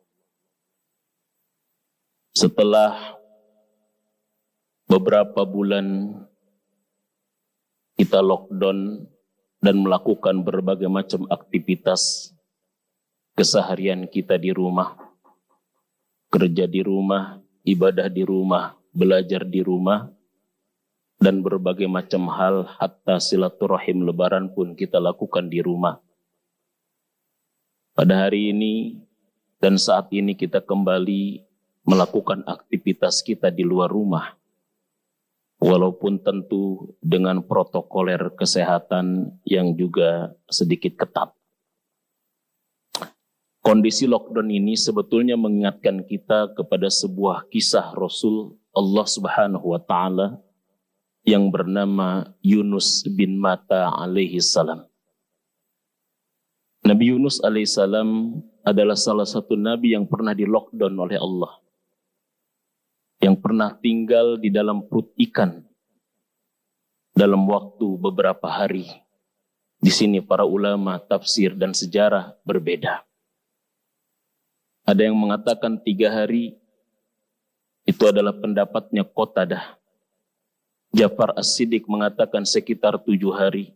Setelah beberapa bulan kita lockdown dan melakukan berbagai macam aktivitas keseharian kita di rumah kerja di rumah, ibadah di rumah, belajar di rumah dan berbagai macam hal hatta silaturahim lebaran pun kita lakukan di rumah. Pada hari ini dan saat ini kita kembali melakukan aktivitas kita di luar rumah. Walaupun tentu dengan protokoler kesehatan yang juga sedikit ketat. Kondisi lockdown ini sebetulnya mengingatkan kita kepada sebuah kisah Rasul Allah Subhanahu wa taala yang bernama Yunus bin Mata alaihi salam. Nabi Yunus alaihi salam adalah salah satu nabi yang pernah di lockdown oleh Allah. Yang pernah tinggal di dalam perut ikan dalam waktu beberapa hari. Di sini para ulama tafsir dan sejarah berbeda. Ada yang mengatakan tiga hari itu adalah pendapatnya Qatadah Jafar As-Siddiq mengatakan sekitar tujuh hari.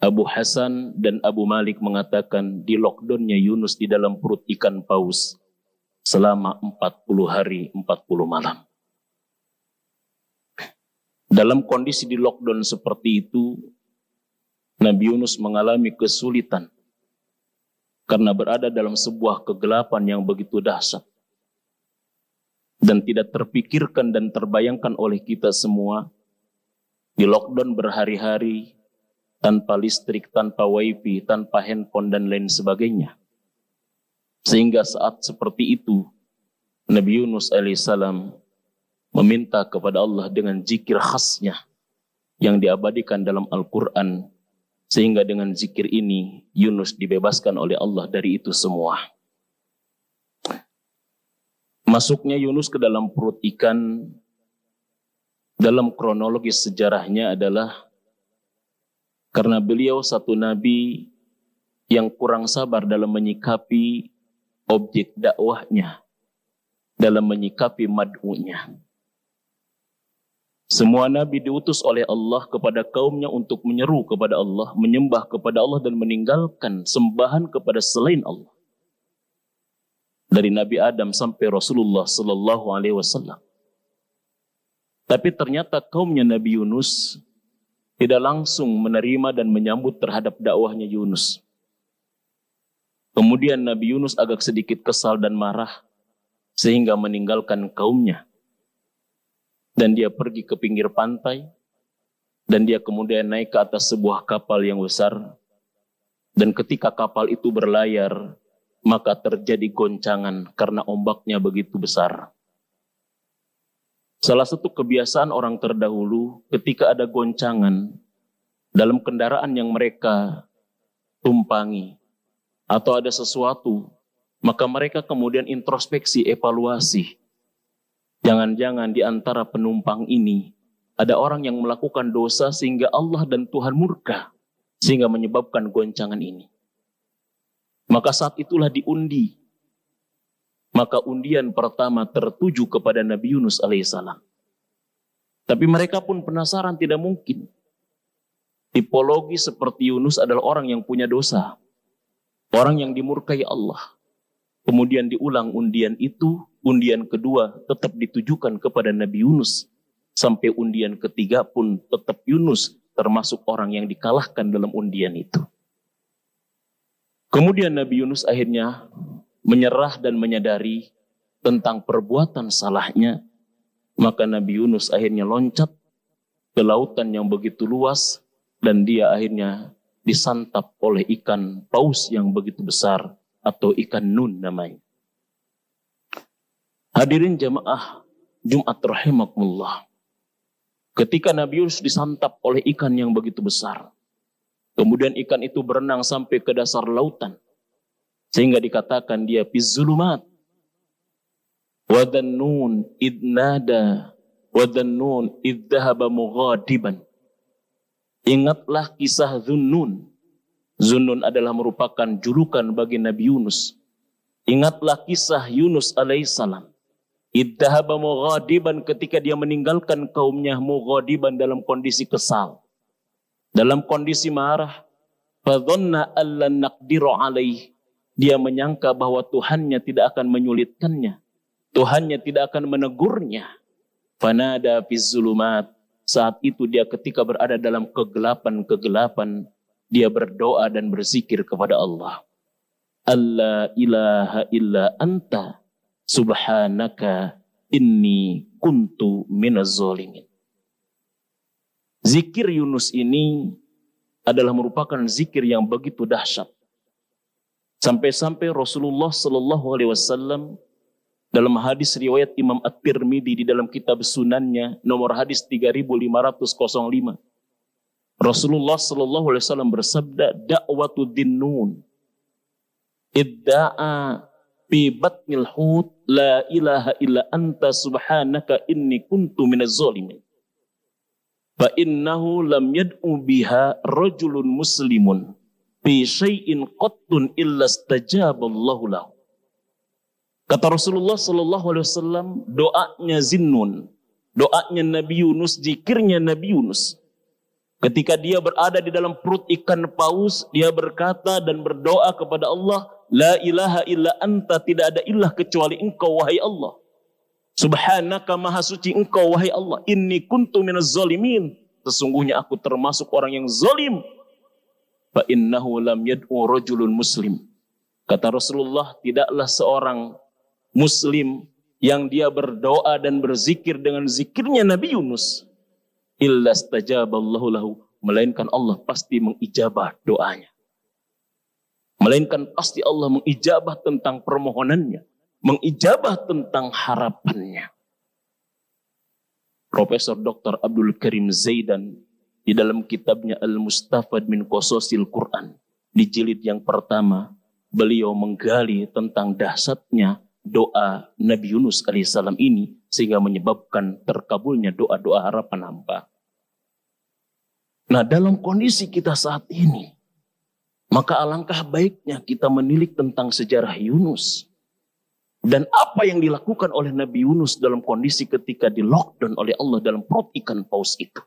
Abu Hasan dan Abu Malik mengatakan di lockdownnya Yunus di dalam perut ikan paus selama 40 hari 40 malam. Dalam kondisi di lockdown seperti itu, Nabi Yunus mengalami kesulitan karena berada dalam sebuah kegelapan yang begitu dahsyat dan tidak terpikirkan dan terbayangkan oleh kita semua di lockdown berhari-hari tanpa listrik, tanpa wifi, tanpa handphone dan lain sebagainya. Sehingga saat seperti itu Nabi Yunus alaihissalam meminta kepada Allah dengan zikir khasnya yang diabadikan dalam Al-Quran sehingga dengan zikir ini Yunus dibebaskan oleh Allah dari itu semua. Masuknya Yunus ke dalam perut ikan dalam kronologis sejarahnya adalah karena beliau satu nabi yang kurang sabar dalam menyikapi objek dakwahnya, dalam menyikapi mad'unya. Semua nabi diutus oleh Allah kepada kaumnya untuk menyeru kepada Allah, menyembah kepada Allah dan meninggalkan sembahan kepada selain Allah dari Nabi Adam sampai Rasulullah Sallallahu Alaihi Wasallam. Tapi ternyata kaumnya Nabi Yunus tidak langsung menerima dan menyambut terhadap dakwahnya Yunus. Kemudian Nabi Yunus agak sedikit kesal dan marah sehingga meninggalkan kaumnya. Dan dia pergi ke pinggir pantai dan dia kemudian naik ke atas sebuah kapal yang besar. Dan ketika kapal itu berlayar, maka terjadi goncangan karena ombaknya begitu besar. Salah satu kebiasaan orang terdahulu ketika ada goncangan dalam kendaraan yang mereka tumpangi atau ada sesuatu, maka mereka kemudian introspeksi, evaluasi. Jangan-jangan di antara penumpang ini ada orang yang melakukan dosa sehingga Allah dan Tuhan murka sehingga menyebabkan goncangan ini. Maka saat itulah diundi. Maka undian pertama tertuju kepada Nabi Yunus alaihissalam. Tapi mereka pun penasaran tidak mungkin. Tipologi seperti Yunus adalah orang yang punya dosa. Orang yang dimurkai Allah. Kemudian diulang undian itu, undian kedua tetap ditujukan kepada Nabi Yunus. Sampai undian ketiga pun tetap Yunus termasuk orang yang dikalahkan dalam undian itu. Kemudian Nabi Yunus akhirnya menyerah dan menyadari tentang perbuatan salahnya. Maka Nabi Yunus akhirnya loncat ke lautan yang begitu luas dan dia akhirnya disantap oleh ikan paus yang begitu besar atau ikan nun namanya. Hadirin jamaah Jumat rahimakumullah. Ketika Nabi Yunus disantap oleh ikan yang begitu besar, Kemudian ikan itu berenang sampai ke dasar lautan. Sehingga dikatakan dia pizzulumat. Wadannun idnada. Wadannun iddahaba mughadiban. Ingatlah kisah Zunnun. Zunnun adalah merupakan julukan bagi Nabi Yunus. Ingatlah kisah Yunus alaihissalam. Iddahaba mughadiban ketika dia meninggalkan kaumnya mughadiban dalam kondisi kesal dalam kondisi marah, fadhanna allan naqdiru alaih. Dia menyangka bahwa Tuhannya tidak akan menyulitkannya. Tuhannya tidak akan menegurnya. Fanada fi zulumat. Saat itu dia ketika berada dalam kegelapan-kegelapan, dia berdoa dan berzikir kepada Allah. Allah ilaha illa anta subhanaka inni kuntu minaz zalimin. Zikir Yunus ini adalah merupakan zikir yang begitu dahsyat. Sampai-sampai Rasulullah Shallallahu Alaihi Wasallam dalam hadis riwayat Imam At-Tirmidzi di dalam kitab Sunannya nomor hadis 3505 Rasulullah Shallallahu Alaihi Wasallam bersabda dakwatu dinnun. Idda'a fi batnil hut la ilaha illa anta subhanaka inni kuntu minaz zalimin. Fa innahu lam yad'u biha rajulun muslimun fi syai'in qattun illa stajaballahu lahu kata Rasulullah sallallahu alaihi wasallam doanya Zinnun doanya Nabi Yunus zikirnya Nabi Yunus ketika dia berada di dalam perut ikan paus dia berkata dan berdoa kepada Allah la ilaha illa anta tidak ada ilah kecuali engkau wahai Allah Subhanaka maha suci engkau wahai Allah. Inni kuntu minaz zalimin. Sesungguhnya aku termasuk orang yang zalim. Fa innahu lam yad'u rajulun muslim. Kata Rasulullah, tidaklah seorang muslim yang dia berdoa dan berzikir dengan zikirnya Nabi Yunus. Illa stajaballahu lahu. Melainkan Allah pasti mengijabah doanya. Melainkan pasti Allah mengijabah tentang permohonannya mengijabah tentang harapannya. Profesor Dr. Abdul Karim Zaidan di dalam kitabnya Al-Mustafad min Qososil Quran di jilid yang pertama beliau menggali tentang dahsyatnya doa Nabi Yunus alaihissalam ini sehingga menyebabkan terkabulnya doa-doa harapan hamba. Nah dalam kondisi kita saat ini maka alangkah baiknya kita menilik tentang sejarah Yunus dan apa yang dilakukan oleh Nabi Yunus dalam kondisi ketika di lockdown oleh Allah dalam perut ikan paus itu.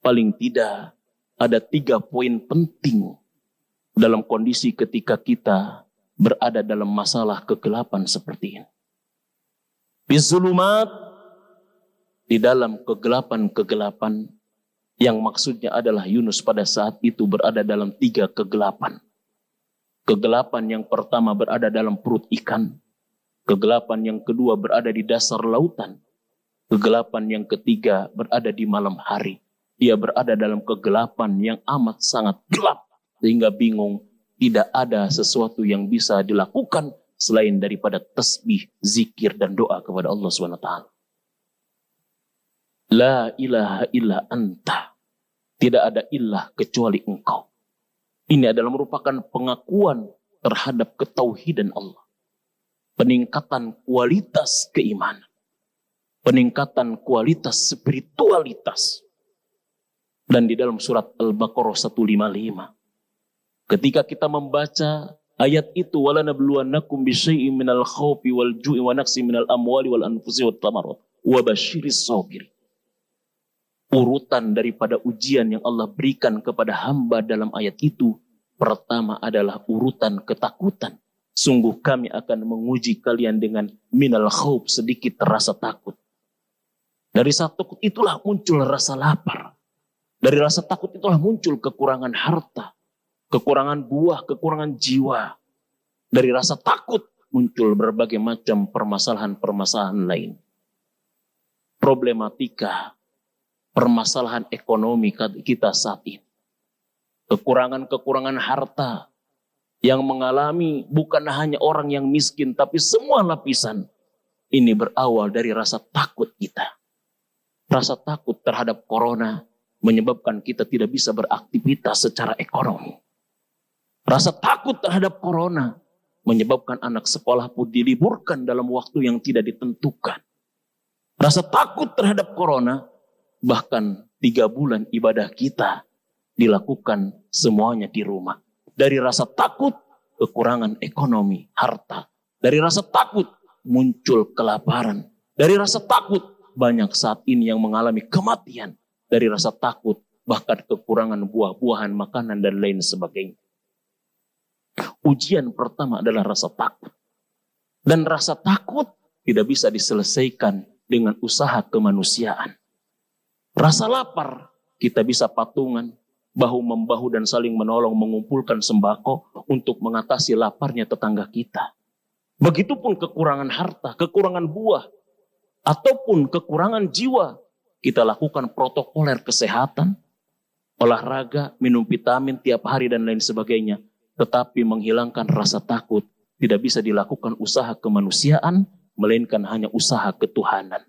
Paling tidak ada tiga poin penting dalam kondisi ketika kita berada dalam masalah kegelapan seperti ini. Bizulumat di dalam kegelapan-kegelapan yang maksudnya adalah Yunus pada saat itu berada dalam tiga kegelapan. Kegelapan yang pertama berada dalam perut ikan. Kegelapan yang kedua berada di dasar lautan. Kegelapan yang ketiga berada di malam hari. Dia berada dalam kegelapan yang amat sangat gelap. Sehingga bingung tidak ada sesuatu yang bisa dilakukan selain daripada tasbih, zikir, dan doa kepada Allah SWT. La ilaha illa anta. Tidak ada ilah kecuali engkau. Ini adalah merupakan pengakuan terhadap ketauhidan Allah. Peningkatan kualitas keimanan. Peningkatan kualitas spiritualitas. Dan di dalam surat Al-Baqarah 155. Ketika kita membaca ayat itu wala nabluwannakum bisyai'in minal khawfi wal ju'i wa naqsi minal amwali wal anfusi wat tamarat wa basyiris sabirin urutan daripada ujian yang Allah berikan kepada hamba dalam ayat itu pertama adalah urutan ketakutan. Sungguh kami akan menguji kalian dengan minal khawb sedikit rasa takut. Dari rasa takut itulah muncul rasa lapar. Dari rasa takut itulah muncul kekurangan harta, kekurangan buah, kekurangan jiwa. Dari rasa takut muncul berbagai macam permasalahan-permasalahan lain. Problematika permasalahan ekonomi kita saat ini. Kekurangan-kekurangan harta yang mengalami bukan hanya orang yang miskin, tapi semua lapisan. Ini berawal dari rasa takut kita. Rasa takut terhadap corona menyebabkan kita tidak bisa beraktivitas secara ekonomi. Rasa takut terhadap corona menyebabkan anak sekolah pun diliburkan dalam waktu yang tidak ditentukan. Rasa takut terhadap corona Bahkan tiga bulan ibadah kita dilakukan semuanya di rumah. Dari rasa takut, kekurangan ekonomi, harta. Dari rasa takut, muncul kelaparan. Dari rasa takut, banyak saat ini yang mengalami kematian. Dari rasa takut, bahkan kekurangan buah-buahan, makanan, dan lain sebagainya. Ujian pertama adalah rasa takut. Dan rasa takut tidak bisa diselesaikan dengan usaha kemanusiaan. Rasa lapar kita bisa patungan, bahu-membahu dan saling menolong mengumpulkan sembako untuk mengatasi laparnya tetangga kita. Begitupun kekurangan harta, kekurangan buah, ataupun kekurangan jiwa. Kita lakukan protokoler kesehatan, olahraga, minum vitamin tiap hari dan lain sebagainya. Tetapi menghilangkan rasa takut tidak bisa dilakukan usaha kemanusiaan, melainkan hanya usaha ketuhanan.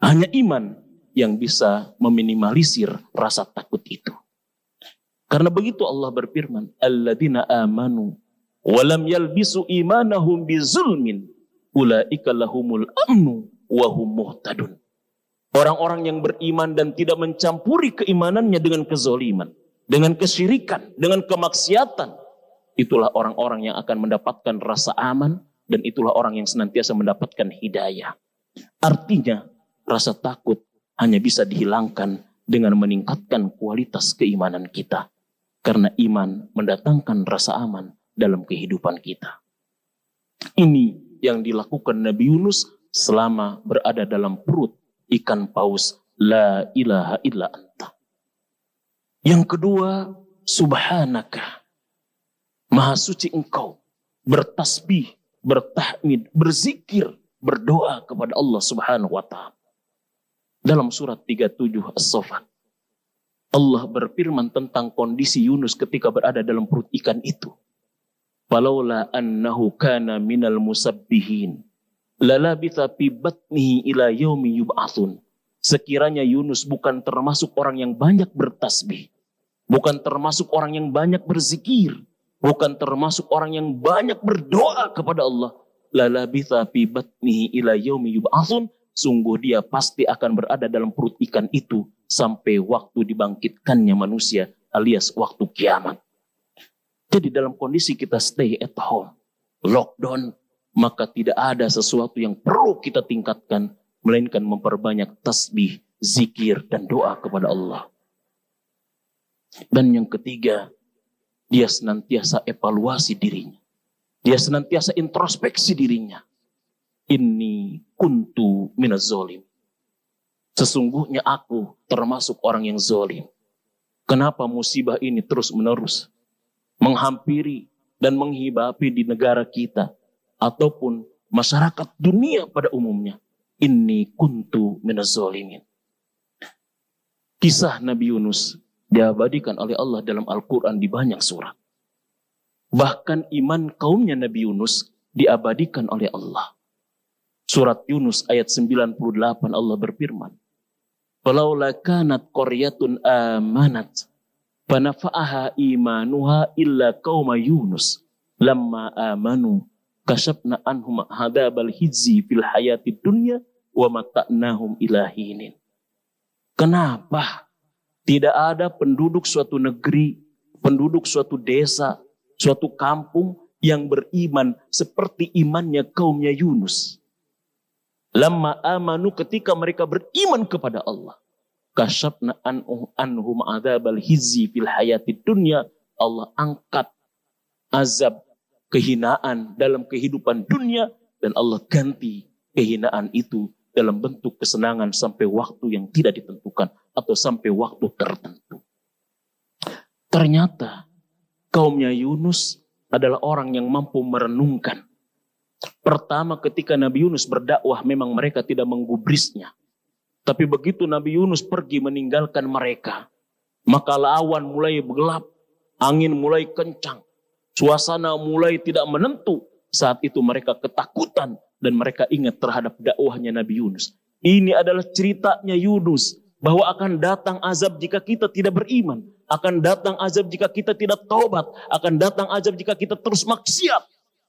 Hanya iman yang bisa meminimalisir rasa takut itu. Karena begitu Allah berfirman, Alladzina amanu walam yalbisu imanahum bizulmin ulaika lahumul amnu wa hum muhtadun. Orang-orang yang beriman dan tidak mencampuri keimanannya dengan kezoliman, dengan kesyirikan, dengan kemaksiatan, itulah orang-orang yang akan mendapatkan rasa aman dan itulah orang yang senantiasa mendapatkan hidayah. Artinya, rasa takut hanya bisa dihilangkan dengan meningkatkan kualitas keimanan kita. Karena iman mendatangkan rasa aman dalam kehidupan kita. Ini yang dilakukan Nabi Yunus selama berada dalam perut ikan paus. La ilaha illa. Yang kedua, subhanaka. Maha suci engkau. Bertasbih bertahmid, berzikir, berdoa kepada Allah Subhanahu wa taala. Dalam surat 37 As-Saffat Allah berfirman tentang kondisi Yunus ketika berada dalam perut ikan itu. Falaula annahu kana minal musabbihin lalabitha fi ila yaumi yub'atsun. Sekiranya Yunus bukan termasuk orang yang banyak bertasbih, bukan termasuk orang yang banyak berzikir, bukan termasuk orang yang banyak berdoa kepada Allah. Lalabitha fi batnihi ila yaumi yub'atsun. Sungguh dia pasti akan berada dalam perut ikan itu sampai waktu dibangkitkannya manusia alias waktu kiamat. Jadi dalam kondisi kita stay at home, lockdown, maka tidak ada sesuatu yang perlu kita tingkatkan, melainkan memperbanyak tasbih, zikir, dan doa kepada Allah. Dan yang ketiga, dia senantiasa evaluasi dirinya. Dia senantiasa introspeksi dirinya. Ini kuntu minaz zolim. Sesungguhnya aku termasuk orang yang zolim. Kenapa musibah ini terus menerus menghampiri dan menghibapi di negara kita ataupun masyarakat dunia pada umumnya. Ini kuntu minaz zolimin. Kisah Nabi Yunus diabadikan oleh Allah dalam Al-Quran di banyak surat. Bahkan iman kaumnya Nabi Yunus diabadikan oleh Allah. Surat Yunus ayat 98 Allah berfirman. Falaula kanat qaryatun amanat fanafa'aha imanuha illa qauma Yunus lamma amanu kasyafna anhum hadabal hizzi fil hayati dunya wa mata'nahum ilahinin. Kenapa tidak ada penduduk suatu negeri, penduduk suatu desa, suatu kampung yang beriman seperti imannya kaumnya Yunus. Lama amanu ketika mereka beriman kepada Allah. Kasyabna anhum adzabal hizzi fil hayati dunya. Allah angkat azab kehinaan dalam kehidupan dunia dan Allah ganti kehinaan itu dalam bentuk kesenangan sampai waktu yang tidak ditentukan atau sampai waktu tertentu. Ternyata kaumnya Yunus adalah orang yang mampu merenungkan. Pertama ketika Nabi Yunus berdakwah memang mereka tidak menggubrisnya. Tapi begitu Nabi Yunus pergi meninggalkan mereka, maka lawan mulai gelap, angin mulai kencang, suasana mulai tidak menentu. Saat itu mereka ketakutan dan mereka ingat terhadap dakwahnya Nabi Yunus. Ini adalah ceritanya Yunus bahwa akan datang azab jika kita tidak beriman, akan datang azab jika kita tidak taubat, akan datang azab jika kita terus maksiat.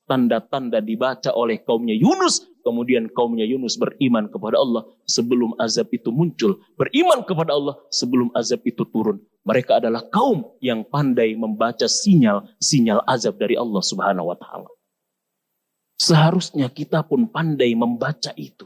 Tanda-tanda dibaca oleh kaumnya Yunus, kemudian kaumnya Yunus beriman kepada Allah sebelum azab itu muncul, beriman kepada Allah sebelum azab itu turun. Mereka adalah kaum yang pandai membaca sinyal-sinyal azab dari Allah Subhanahu wa taala. Seharusnya kita pun pandai membaca itu.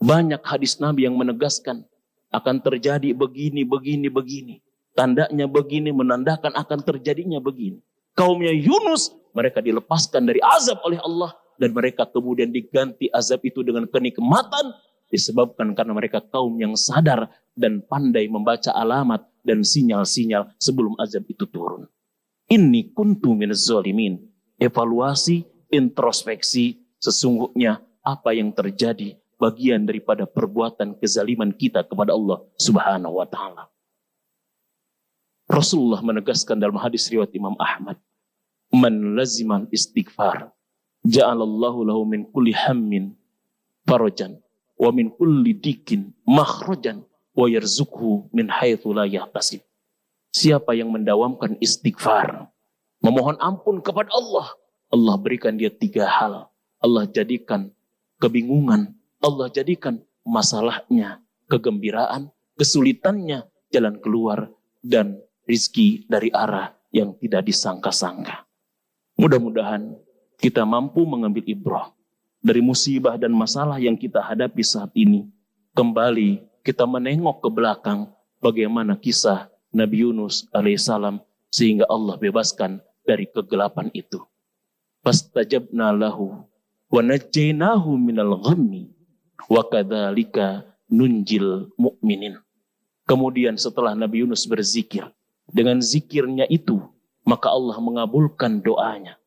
Banyak hadis Nabi yang menegaskan akan terjadi begini, begini, begini. Tandanya begini menandakan akan terjadinya begini. Kaumnya Yunus, mereka dilepaskan dari azab oleh Allah dan mereka kemudian diganti azab itu dengan kenikmatan disebabkan karena mereka kaum yang sadar dan pandai membaca alamat dan sinyal-sinyal sebelum azab itu turun. Ini kuntu min zalimin. Evaluasi, introspeksi, sesungguhnya apa yang terjadi bagian daripada perbuatan kezaliman kita kepada Allah Subhanahu wa taala. Rasulullah menegaskan dalam hadis riwayat Imam Ahmad, "Man laziman istighfar, ja'alallahu lahu min kulli hammin farajan wa min kulli dikin makhrajan wa yarzuqhu min haitsu la yahtasib." Siapa yang mendawamkan istighfar, memohon ampun kepada Allah, Allah berikan dia tiga hal. Allah jadikan kebingungan, Allah jadikan masalahnya kegembiraan, kesulitannya jalan keluar, dan rizki dari arah yang tidak disangka-sangka. Mudah-mudahan kita mampu mengambil ibrah dari musibah dan masalah yang kita hadapi saat ini. Kembali kita menengok ke belakang bagaimana kisah Nabi Yunus alaihissalam sehingga Allah bebaskan dari kegelapan itu. Fastajabna lahu wa najjainahu minal ghammi wa kadzalika nunjil mu'minin. Kemudian setelah Nabi Yunus berzikir, dengan zikirnya itu, maka Allah mengabulkan doanya.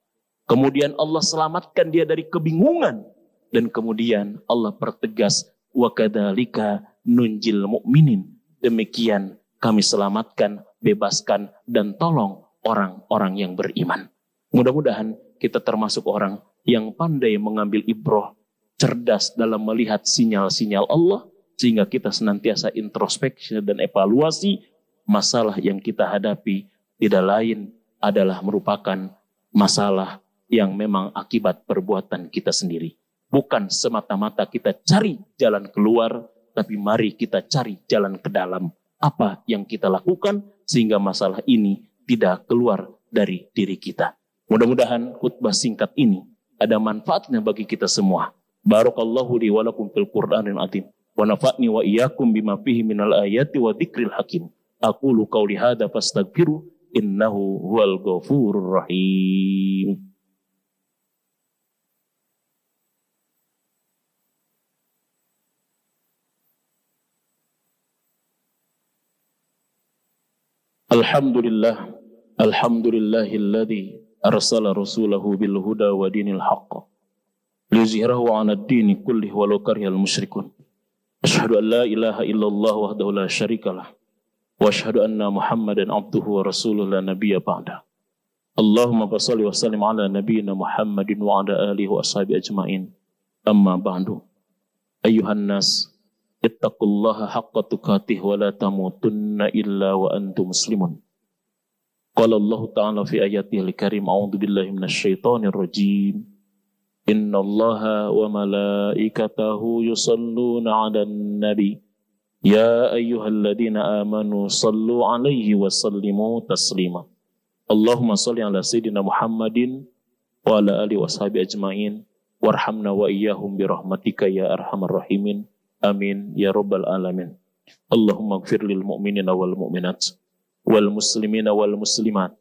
Kemudian Allah selamatkan dia dari kebingungan. Dan kemudian Allah pertegas, wa kadzalika nunjil mu'minin. Demikian kami selamatkan, bebaskan, dan tolong orang-orang yang beriman. Mudah-mudahan kita termasuk orang yang pandai mengambil ibroh, cerdas dalam melihat sinyal-sinyal Allah, sehingga kita senantiasa introspeksi dan evaluasi masalah yang kita hadapi tidak lain adalah merupakan masalah yang memang akibat perbuatan kita sendiri. Bukan semata-mata kita cari jalan keluar, tapi mari kita cari jalan ke dalam. Apa yang kita lakukan sehingga masalah ini tidak keluar dari diri kita. Mudah-mudahan khutbah singkat ini ada manfaatnya bagi kita semua. Barakallahu li wa lakum fil Qur'anil azim. Wa nafa'ni wa iyyakum bima fihi minal ayati wa dzikril hakim. Aku lu qauli hadza fastaghfiru innahu huwal ghafurur rahim. Alhamdulillah Alhamdulillahilladzi arsala rasulahu bil huda wa dinil haqq liyuzhirahu kullih walau karihal musyrikun asyhadu an ilaha illallah wahdahu la syarikalah wa asyhadu anna muhammadan abduhu wa rasuluhu nabiyya ba'da Allahumma basalli wa ala nabiyyina Muhammadin wa ala alihi wa ajmain amma ba'du ayuhan nas ittaqullaha haqqa tukatih illa wa antum muslimun قال الله تعالى في اياته الكريم اعوذ بالله من الشيطان الرجيم ان الله وملائكته يصلون على النبي يا أيها الذين آمنوا صلوا عليه وسلموا تسليما اللهم صل على سيدنا محمد وعلى آله وصحبه أجمعين وارحمنا وإياهم برحمتك يا أرحم الراحمين آمين يا رب العالمين wal muslimina wal muslimat.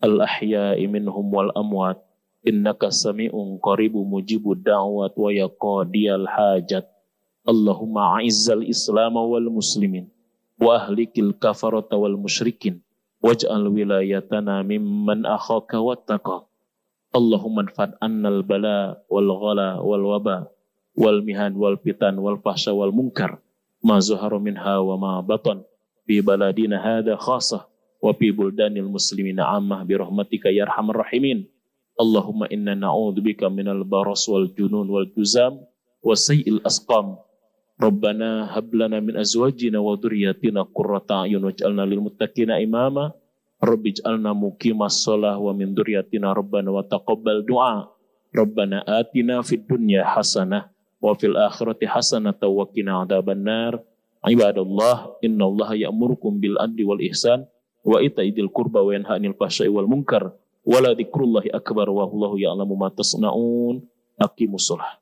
Al ahya'i minhum wal amwat. Innaka sami'un qaribu mujibud da'wat wa yaqadiyal hajat. Allahumma a'izzal islam wal muslimin. Wa ahlikil kafarata wal musyrikin. Waj'al wilayatana mimman akhaka wattaqa Allahumma anfad annal bala wal ghala wal waba wal mihan wal fitan wal fahsya wal munkar. Ma zuharu minha wa ma batan bi baladina hadha khasah wa fi buldanil muslimina ammah bi rahmatika ya arhamar rahimin Allahumma inna na'udzubika minal baras wal junun wal juzam wa sayil asqam Rabbana hab lana min azwajina wa dhurriyyatina qurrata a'yun waj'alna lil muttaqina imama. Rabbi ij'alna muqimas shalah wa min dhurriyyatina rabbana wa taqabbal du'a. Rabbana atina fid dunya hasanah wa fil akhirati hasanah wa qina adzabannar. Ibadallah, innallaha ya'murukum bil adli wal ihsan wa itaidil wa yanha 'anil fahsya'i wal munkar. Dzikrullahi akbar wa ya'lamu ma tasna'un. Aqimus shalah.